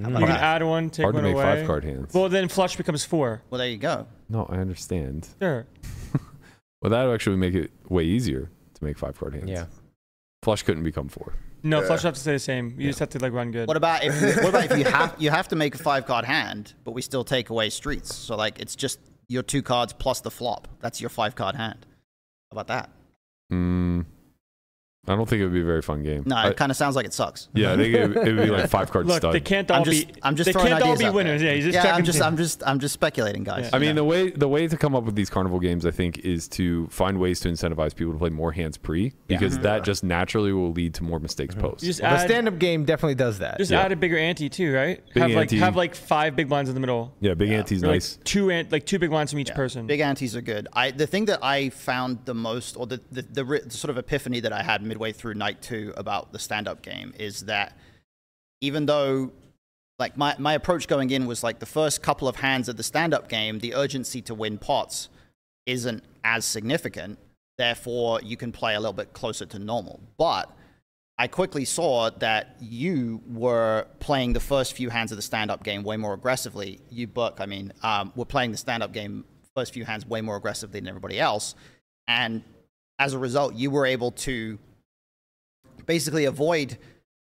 How about You can that? add one, take hard to one make away. five card hands. Well, then flush becomes four. Well, there you go. no, I understand. Sure. Well, that would actually make it way easier to make five card hands. Yeah. Flush couldn't become four. No, Yeah. flush have to stay the same. You just have to like run good. What about if you, what about if you have you have to make a five card hand, but we still take away streets? So like it's just your two cards plus the flop. That's your five card hand. How about that? Mm, I don't think it would be a very fun game. No, I- it kind of sounds like it sucks. yeah, I think it, would- it would be like five card Look, stud. they can't all I'm just be. I'm just they throwing can't all ideas be out winners. there. Yeah, he's just yeah. I'm just I'm just I'm just speculating, guys. Yeah. I mean, know. the way the way to come up with these carnival games, I think, is to find ways to incentivize people to play more hands pre, because mm-hmm. that just naturally will lead to more mistakes mm-hmm. post. You just Well, the add, stand up game definitely does that. just Yeah. add a bigger ante too, right? Big have like ante. have like five big blinds in the middle. yeah, big ante's Or, like, nice. two ant like two big blinds from each Yeah, person. Big antes are good. I the thing that I found the most, or the the, the, ri- the sort of epiphany that I had midway through night two about the stand up game is that even though like my, my approach going in was like the first couple of hands of the stand up game, the urgency to win pots isn't as significant. Therefore, you can play a little bit closer to normal. But I quickly saw that you were playing the first few hands of the stand up game way more aggressively. You, Buck, I mean, um, were playing the stand up game first few hands way more aggressively than everybody else. And as a result, you were able to basically avoid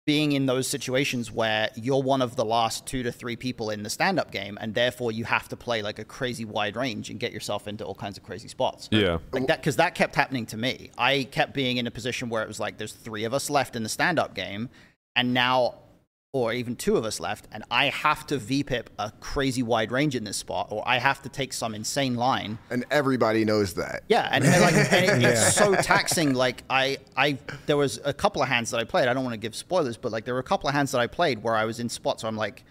being in those situations where you're one of the last two to three people in the stand up game, and therefore you have to play like a crazy wide range and get yourself into all kinds of crazy spots. Yeah. Like that, because that kept happening to me. I kept being in a position where it was like, there's three of us left in the stand up game, and now, or even two of us left, and I have to VPIP a crazy wide range in this spot, or I have to take some insane line. And everybody knows that. Yeah, and, and like and it, it's so taxing. Like I, I, there was a couple of hands that I played. I don't want to give spoilers, but like there were a couple of hands that I played where I was in spots. where I'm like,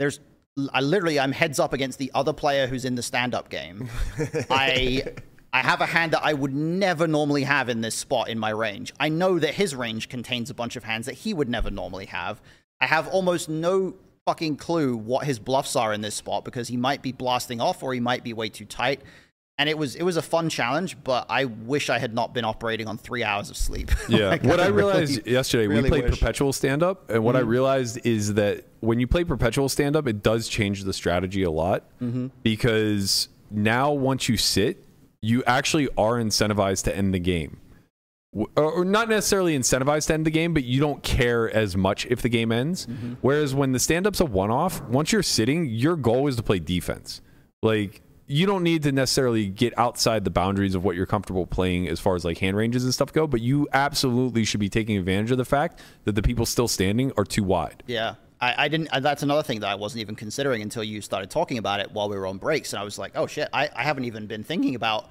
there's, I literally I'm heads up against the other player who's in the stand-up game. I. I have a hand that I would never normally have in this spot in my range. I know that his range contains a bunch of hands that he would never normally have. I have almost no fucking clue what his bluffs are in this spot because he might be blasting off or he might be way too tight. And it was it was a fun challenge, but I wish I had not been operating on three hours of sleep. Yeah. Like, what I really- realized yesterday, we played wish. perpetual stand up, and what I realized is that when you play perpetual stand up, it does change the strategy a lot Mhm. because now once you sit, you actually are incentivized to end the game. Or not necessarily incentivized to end the game, but you don't care as much if the game ends. Mm-hmm. Whereas when the stand up's a one off, once you're sitting, your goal is to play defense. Like, you don't need to necessarily get outside the boundaries of what you're comfortable playing as far as like hand ranges and stuff go, but you absolutely should be taking advantage of the fact that the people still standing are too wide. Yeah. I, I didn't. That's another thing that I wasn't even considering until you started talking about it while we were on breaks, and I was like, "Oh shit!" I, I haven't even been thinking about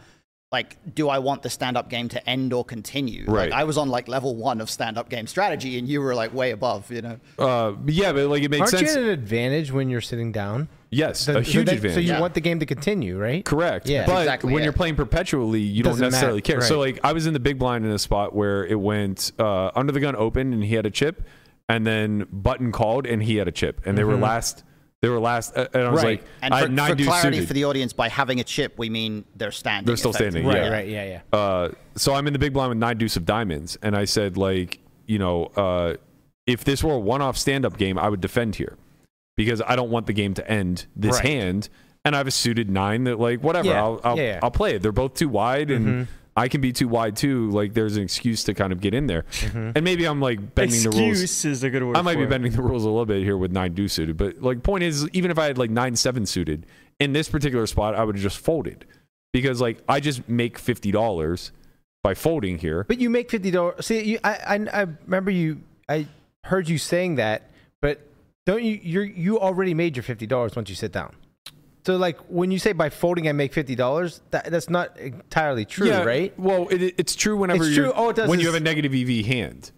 like, do I want the stand-up game to end or continue? Right. Like, I was on like level one of stand-up game strategy, and you were like way above. You know. Uh, yeah, but like it makes Aren't sense. you at an advantage when you're sitting down? Yes, So- a so huge that- advantage. So you Yeah. want the game to continue, right? Correct. Yeah. But exactly when it. you're playing perpetually, you don't Doesn't necessarily matter. care. So like I was in the big blind in a spot where it went uh, under the gun open and he had a chip, and then button called and he had a chip, and they were Mhm. last. They were last, uh, and I was Right. like, And I for, had nine for dudes clarity suited. for the audience, by having a chip, we mean they're standing. They're still standing. effectively. Yeah. Right, yeah, yeah. Uh, so I'm in the big blind with nine deuce of diamonds, and I said like, you know, uh, if this were a one-off stand-up game, I would defend here because I don't want the game to end this Right. hand, and I have a suited nine that like whatever, Yeah. I'll I'll, Yeah, yeah. I'll play it. They're both too wide, and Mhm. I can be too wide too. Like there's an excuse to kind of get in there, Mm-hmm. and maybe I'm like bending the rules. Excuse is a good word. I might for be it. bending the rules a little bit here with nine deuce suited, but like point is, even if I had like nine seven suited in this particular spot, I would have just folded because like I just make fifty dollars by folding here. But you make fifty dollars. See, you, I, I, I remember you. I heard you saying that, but don't you? You you already made your fifty dollars once you sit down. So like when you say by folding I make fifty dollars, that, that's not entirely true, yeah, right? Well, it, it's true whenever It's you're true. Does when you have a negative EV hand,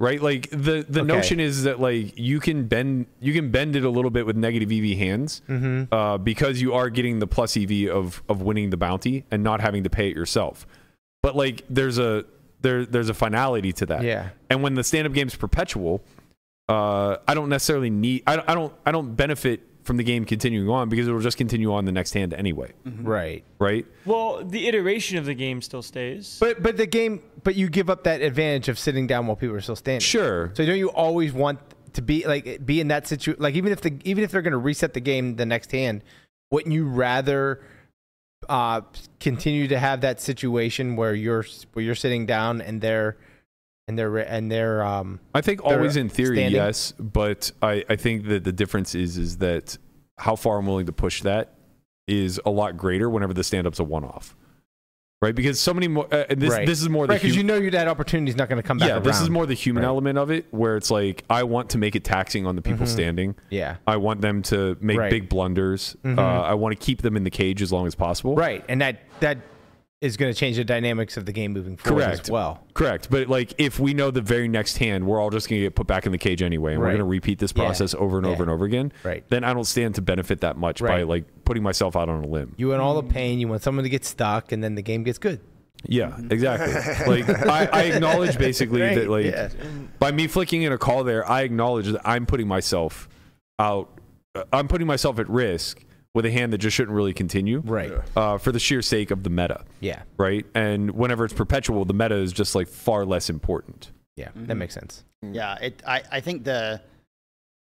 right? Like the the Okay. notion is that like you can bend you can bend it a little bit with negative EV hands Mhm. uh, because you are getting the plus EV of of winning the bounty and not having to pay it yourself. But like there's a there there's a finality to that. Yeah. And when the stand up game's perpetual, uh, I don't necessarily need I, I don't I don't benefit from the game continuing on because it'll just continue on the next hand anyway. Right. Right. Well, the iteration of the game still stays. But but the game, but you give up that advantage of sitting down while people are still standing. Sure. So don't you always want to be like be in that situation? Like even if the even if they're going to reset the game the next hand, wouldn't you rather uh, continue to have that situation where you're where you're sitting down and they're and they're and they're um I think always in theory, standing? yes, but I, I think that the difference is is that how far I'm willing to push that is a lot greater whenever the stand up's a one off, right? Because so many more. Uh, and this right. this is more the right because hu- you know you that opportunity is not going to come back. yeah. This is more the human Right. element of it, where it's like I want to make it taxing on the people Mhm. standing. Yeah. I want them to make Right. big blunders. Mhm. Uh, I want to keep them in the cage as long as possible. right, and that that is going to change the dynamics of the game moving forward Correct. as well. Correct. But like if we know the very next hand, we're all just gonna get put back in the cage anyway, and we're gonna repeat this Yeah. process over and Yeah. over and over again. Right. Then I don't stand to benefit that much by like putting myself out on a limb. You want all the pain. You want someone to get stuck, and then the game gets good. Yeah, exactly. like I, I acknowledge basically Right, that like yeah. by me flicking in a call there, I acknowledge that I'm putting myself out. uh, I'm putting myself at risk with a hand that just shouldn't really continue, Right. Uh, for the sheer sake of the meta, Yeah. right? And whenever it's perpetual, the meta is just like far less important. Yeah. That Mm-hmm. makes sense. Yeah, it. I, I think the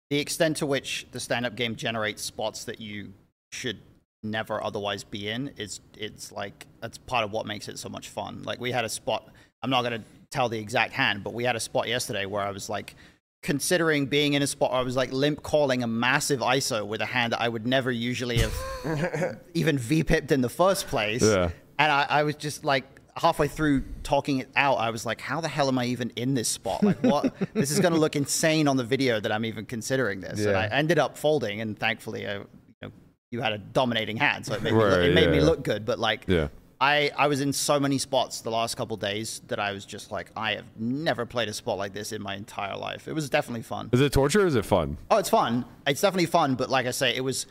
the extent to which the stand-up game generates spots that you should never otherwise be in is it's like that's part of what makes it so much fun. Like we had a spot. I'm not gonna tell the exact hand, but we had a spot yesterday where I was like considering being in a spot where I was like limp calling a massive ISO with a hand that I would never usually have even V-pipped in the first place. Yeah. And I, I was just like halfway through talking it out, I was like, how the hell am I even in this spot? Like, what? this is going to look insane on the video that I'm even considering this. And I ended up folding, and thankfully, I, you, know, you had a dominating hand, so it made, me, look, it made yeah, me look good. But like, Yeah. I, I was in so many spots the last couple days that I was just like, I have never played a spot like this in my entire life. It was definitely fun. Is it torture or is it fun? Oh, it's fun. It's definitely fun, but like I say, it was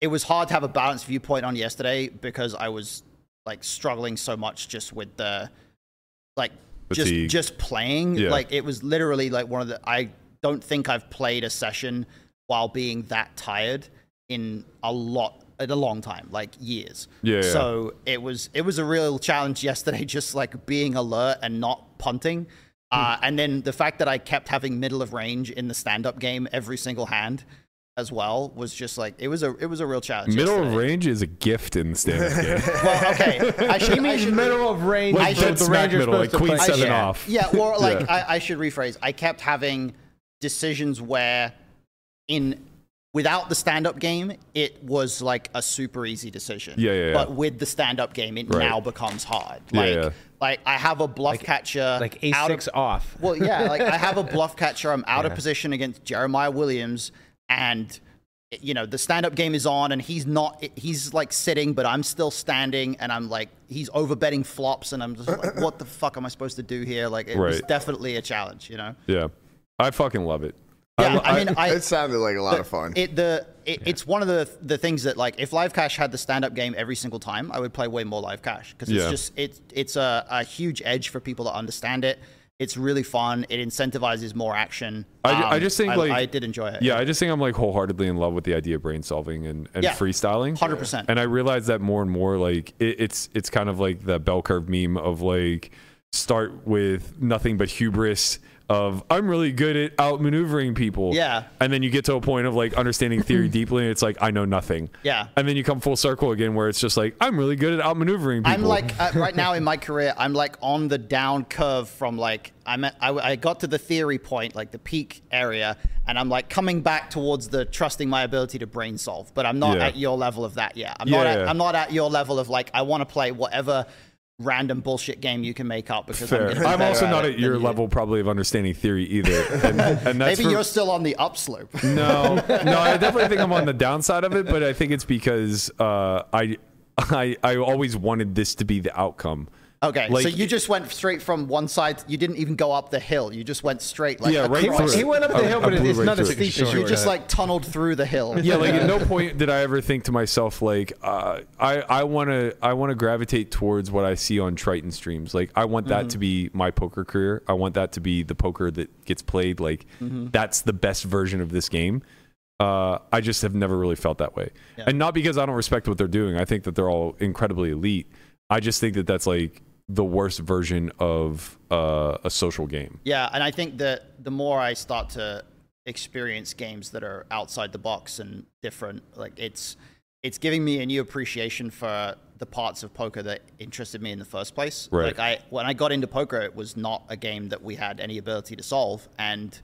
it was hard to have a balanced viewpoint on yesterday because I was like struggling so much just with the like Fatigue. just just playing. Yeah. Like it was literally like one of the I don't think I've played a session while being that tired in a lot a long time, like years. Yeah, yeah. So it was it was a real challenge yesterday, just like being alert and not punting. Uh, Hmm. and then the fact that I kept having middle of range in the stand up game every single hand as well was just like it was a it was a real challenge. Middle of range is a gift in the stand-up game. Well, okay. I should, He I should middle of range. Like so dead the smack middle, like supposed to queen seven yeah. off. Yeah, or like Yeah. I, I should rephrase. I kept having decisions where in without the stand-up game, it was like a super easy decision. Yeah, yeah, yeah. But with the stand-up game, it Right. now becomes hard. Yeah, Like, yeah. like I have a bluff catcher, Like A6 of- off. Well, yeah, like I have a bluff catcher. I'm out of position against Jeremiah Williams, and you know the stand-up game is on, and he's not. He's like sitting, but I'm still standing, and I'm like he's overbetting flops, and I'm just like, what the fuck am I supposed to do here? Like it was definitely a challenge, you know. Yeah. I fucking love it. Yeah, I, mean, I it sounded like a lot the- of fun. It the it, it's one of the the things that like if Live Cash had the stand up game every single time, I would play way more Live Cash because it's Yeah. just it's it's a, a huge edge for people to understand it. It's really fun. It incentivizes more action. I, ju- I Um, just think I, like I did enjoy it. Yeah, I just think I'm like wholeheartedly in love with the idea of brain solving and, and Yeah, freestyling. 100%. And I realize that more and more. Like it, it's it's kind of like the bell curve meme of like start with nothing but hubris of I'm really good at outmaneuvering people. Yeah. And then you get to a point of like understanding theory deeply, and it's like I know nothing. Yeah. And then you come full circle again, where it's just like I'm really good at outmaneuvering people. I'm like uh, right now in my career, I'm like on the down curve from like I'm at, I, I got to the theory point, like the peak area, and I'm like coming back towards the trusting my ability to brain solve. But I'm not Yeah. at your level of that yet. I'm Yeah, not at, yeah. I'm not at your level of like I want to play whatever random bullshit game you can make up because Fair. I'm, I'm also not it at your you. level, probably of understanding theory either. And, and that's Maybe for- you're still on the upslope. No, no, I definitely think I'm on the downside of it, but I think it's because uh, I, I, I always wanted this to be the outcome. Okay, Like- so you just went straight from one side. You didn't even go up the hill. You just went straight. Like Yeah, right He across. went, through he it. went up the I- hill, I but blew it's right not as through steep as You just like tunneled through the hill. Yeah, like at no point did I ever think to myself like uh, I I want to I want to gravitate towards what I see on Triton streams. Like I want that to be my poker career. I want that to be the poker that gets played. Like that's the best version of this game. Uh, I just have never really felt that way, Yeah. and not because I don't respect what they're doing. I think that they're all incredibly elite. I just think that that's like the worst version of uh, a social game. Yeah, and I think that the more I start to experience games that are outside the box and different, like it's it's giving me a new appreciation for the parts of poker that interested me in the first place. Right. Like I when I got into poker, it was not a game that we had any ability to solve and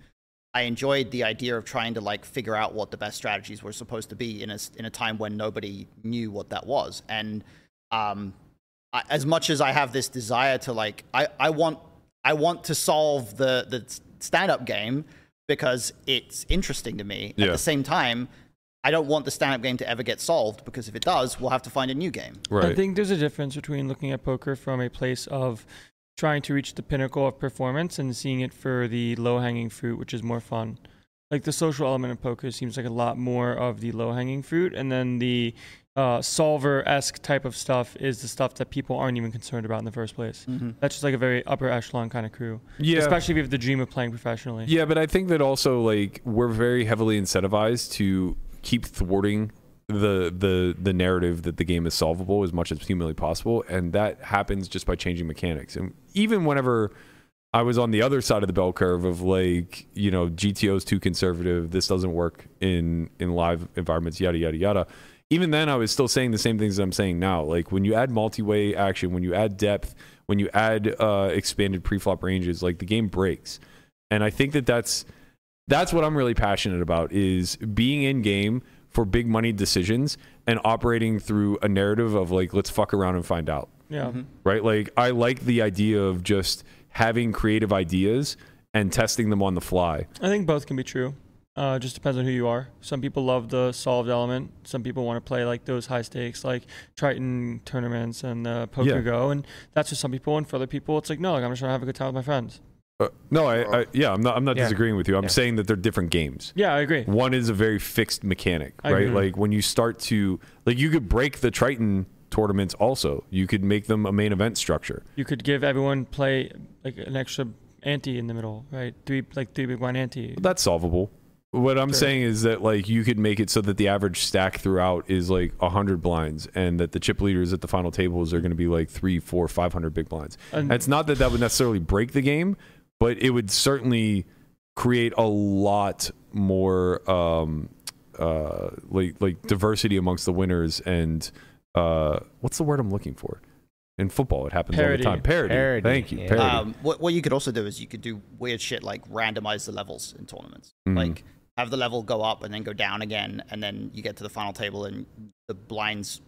I enjoyed the idea of trying to like figure out what the best strategies were supposed to be in a in a time when nobody knew what that was. And um, I, as much as I have this desire to like, I, I want I want to solve the the stand up game because it's interesting to me. At the same time, I don't want the stand up game to ever get solved because if it does, we'll have to find a new game. Right. I think there's a difference between looking at poker from a place of trying to reach the pinnacle of performance and seeing it for the low hanging fruit, which is more fun. Like the social element of poker seems like a lot more of the low hanging fruit, and then the uh, solver esque type of stuff is the stuff that people aren't even concerned about in the first place. Mhm. That's just like a very upper echelon kind of crew. Yeah. Especially if you have the dream of playing professionally. Yeah, but I think that also like we're very heavily incentivized to keep thwarting the the the narrative that the game is solvable as much as humanly possible, and that happens just by changing mechanics. And even whenever I was on the other side of the bell curve of like you know GTO's too conservative, this doesn't work in in live environments, yada yada yada. Even then, I was still saying the same things that I'm saying now. Like when you add multi-way action, when you add depth, when you add uh, expanded pre-flop ranges, like the game breaks. And I think that that's that's what I'm really passionate about is being in game for big money decisions and operating through a narrative of like let's fuck around and find out. Yeah. Right? Like I like the idea of just having creative ideas and testing them on the fly. I think both can be true. Uh, it just depends on who you are. Some people love the solved element. Some people want to play like those high stakes, like Triton tournaments and uh, Poker Yeah. Go, and that's for some people. And for other people, it's like no, like I'm just trying to have a good time with my friends. Uh, no, I, I yeah, I'm not I'm not Yeah. disagreeing with you. I'm Yeah. saying that they're different games. Yeah, I agree. One is a very fixed mechanic, I right? agree. Like when you start to like you could break the Triton tournaments also. You could make them a main event structure. You could give everyone play like an extra ante in the middle, right? Three like three big blind ante. That's solvable. What I'm Sure. saying is that like you could make it so that the average stack throughout is like hundred blinds, and that the chip leaders at the final tables are going to be like three, four, five hundred big blinds. And- it's not that that would necessarily break the game, but it would certainly create a lot more um, uh, like like diversity amongst the winners and uh, what's the word I'm looking for? In football, it happens Parity. all the time. Parody. Parody, Thank you. yeah. Parody. Um, what, what you could also do is you could do weird shit like randomize the levels in tournaments. Mhm. Like have the level go up and then go down again, and then you get to the final table and the blinds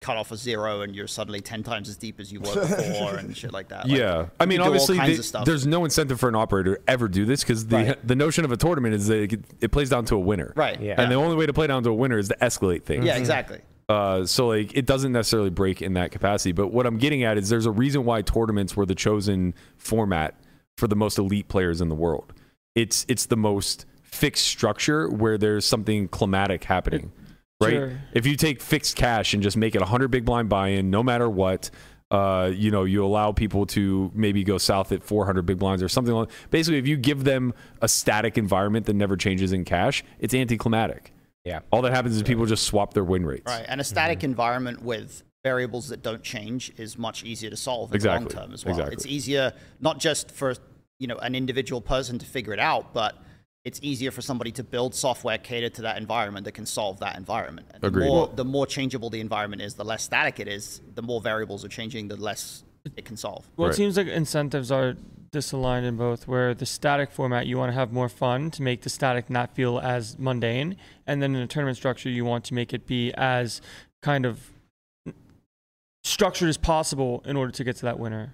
cut off a zero, and you're suddenly ten times as deep as you were before, and shit like that. Like, yeah, I mean, could do all obviously, kinds the- of stuff. there's no incentive for an operator to ever do this because the Right. the notion of a tournament is that it, it plays down to a winner, Right. Yeah. And the only way to play down to a winner is to escalate things. Yeah, exactly. Uh, so like, it doesn't necessarily break in that capacity. But what I'm getting at is there's a reason why tournaments were the chosen format for the most elite players in the world. It's it's the most fixed structure where there's something climatic happening. Right. Sure. If you take fixed cash and just make it a hundred big blind buy-in, no matter what, uh, you know, you allow people to maybe go south at 400 big blinds or something like. Basically, if you give them a static environment that never changes in cash, it's anticlimactic. Yeah. All that happens is people just swap their win rates. Right, and a static environment with variables that don't change is much easier to solve in Exactly, the long term as well. exactly. It's easier not just for you know an individual person to figure it out, but it's easier for somebody to build software catered to that environment that can solve that environment. And the more, the more changeable the environment is, the less static it is. The more variables are changing, the less it can solve. Well, it seems like incentives are disaligned in both, where the static format you want to have more fun to make the static not feel as mundane, and then in a tournament structure you want to make it be as kind of structured as possible in order to get to that winner.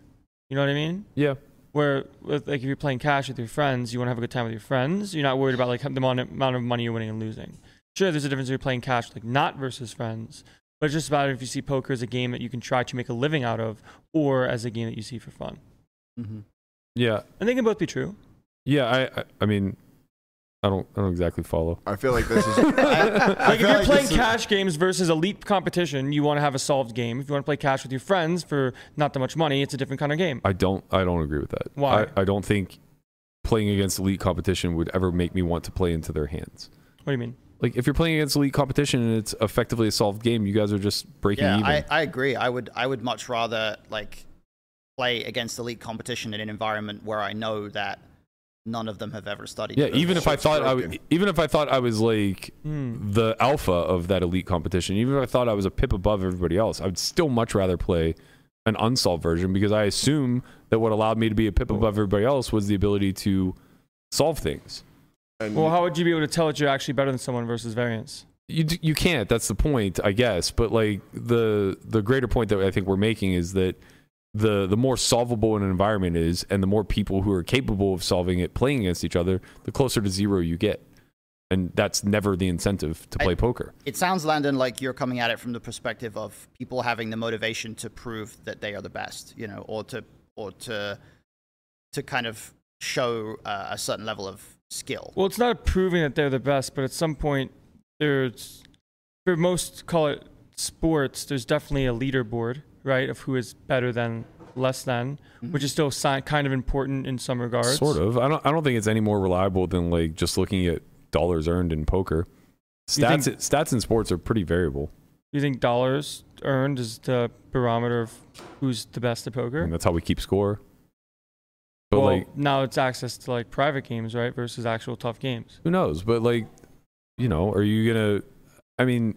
You know what I mean? Yeah. Where, with, like, if you're playing cash with your friends, you want to have a good time with your friends. You're not worried about like the amount amount of money you're winning and losing. Sure, there's a difference if you're playing cash like not versus friends, but it's just about if you see poker as a game that you can try to make a living out of, or as a game that you see for fun. Mm-hmm. Yeah. And they can both be true. Yeah. I. I, I mean, I don't. I don't exactly follow. I feel like this is. like if you're like playing this is- cash games versus elite competition, you want to have a solved game. If you want to play cash with your friends for not that much money, it's a different kind of game. I don't. I don't agree with that. Why? I, I don't think playing against elite competition would ever make me want to play into their hands. What do you mean? Like if you're playing against elite competition and it's effectively a solved game, you guys are just breaking yeah, even. I, I agree. I would I would much rather like play against elite competition in an environment where I know that none of them have ever studied. yeah, it even if I thought I was, even if I thought I was like Hmm. the alpha of that elite competition, even if I thought I was a pip above everybody else, I would still much rather play an unsolved version because I assume that what allowed me to be a pip above everybody else was the ability to solve things. And Well, how would you be able to tell that you're actually better than someone versus variance? You you can't. That's the point, I guess. But like the the greater point that I think we're making is that the the more solvable an environment is, and the more people who are capable of solving it playing against each other, the closer to zero you get. And that's never the incentive to I- play poker. It sounds, Landon, like you're coming at it from the perspective of people having the motivation to prove that they are the best, you know, or to or to to kind of show uh, a certain level of skill. Well, it's not proving that they're the best, but at some point, there's for most call it sports. There's definitely a leaderboard, right, of who is better than, less than, mm-hmm. which is still si- kind of important in some regards. Sort of. I don't. I don't think it's any more reliable than like just looking at dollars earned in poker. Stats. think- stats in sports are pretty variable. You think dollars earned is the barometer of who's the best at poker? And that's how we keep score. But well, like, now it's access to like private games, right, versus actual tough games. who knows? But like, you know, are you gonna? I mean,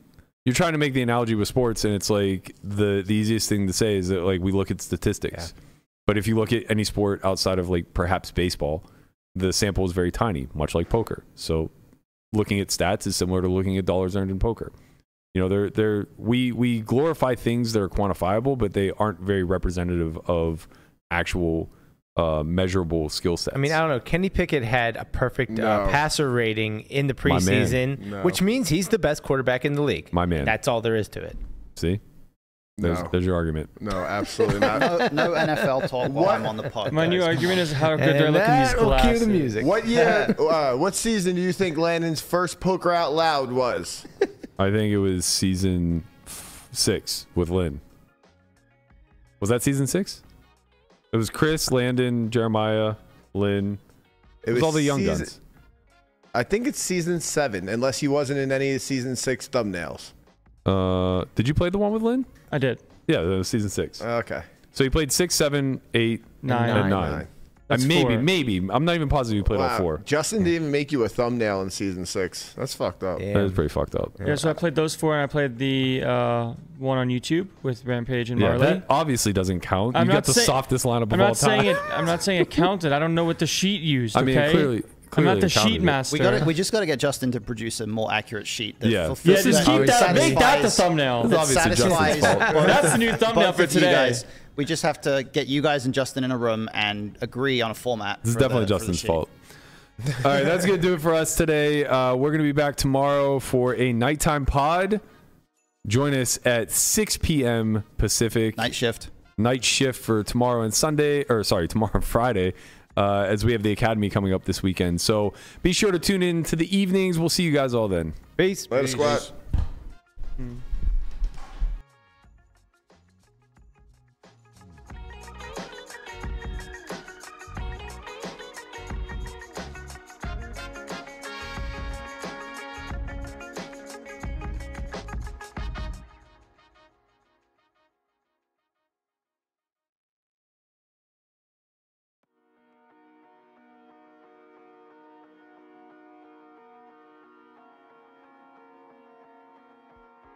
you're trying to make the analogy with sports, and it's like the the easiest thing to say is that like we look at statistics. But if you look at any sport outside of like perhaps baseball, the sample is very tiny, much like poker. So looking at stats is similar to looking at dollars earned in poker. You know, they're they're we we glorify things that are quantifiable, but they aren't very representative of actual uh, measurable skill sets. I mean, I don't know. Kenny Pickett had a perfect uh, passer rating in the preseason, No. which means he's the best quarterback in the league. my man. That's all there is to it. See, there's, No. there's your argument. No, absolutely not. No, no NFL talk while What? I'm on the pod. My new guys. argument is how good And they're looking these that will cue the music. What year? uh, what season do you think Landon's first poker out loud was? I think it was season f- six with Lynn. Was that season six? It was Chris, Landon, Jeremiah, Lynn. It was, all the young season- guns. I think it's season seven, unless he wasn't in any of the season six thumbnails. Uh, did you play the one with Lynn? I did. Yeah, that season six. Okay. So he played six, seven, eight, Nine. and Nine. nine. Nine. That's and maybe, four. maybe. I'm not even positive he played all four. Justin didn't even make you a thumbnail in season six. That's fucked up. That is pretty fucked up. Yeah, so I played those four, and I played the uh, one on YouTube with Rampage and Yeah, Marley. that obviously doesn't count. I'm you got the say- softest lineup of I'm all not time. saying it. I'm not saying it counted. I don't know what the sheet used. I mean, okay? clearly, I'm clearly not the it counted sheet master. We got. We just got to get Justin to produce a more accurate sheet. That Yeah. fulfills Yeah, just that- keep that. Make that the satisfies- thumbnail. It's that obviously satisfies fault. That's the new thumbnail for of you today. Guys. We just have to get you guys and Justin in a room and agree on a format. This is for the- definitely the Justin's fault. All right, that's going to do it for us today. Uh, we're going to be back tomorrow for a nighttime pod. Join us at 6 p.m. Pacific. Night shift. Night shift for tomorrow and Sunday, or sorry, tomorrow and Friday, uh, as we have the Academy coming up this weekend. So be sure to tune in to the evenings. We'll see you guys all then. Peace. Let us squat. Hmm.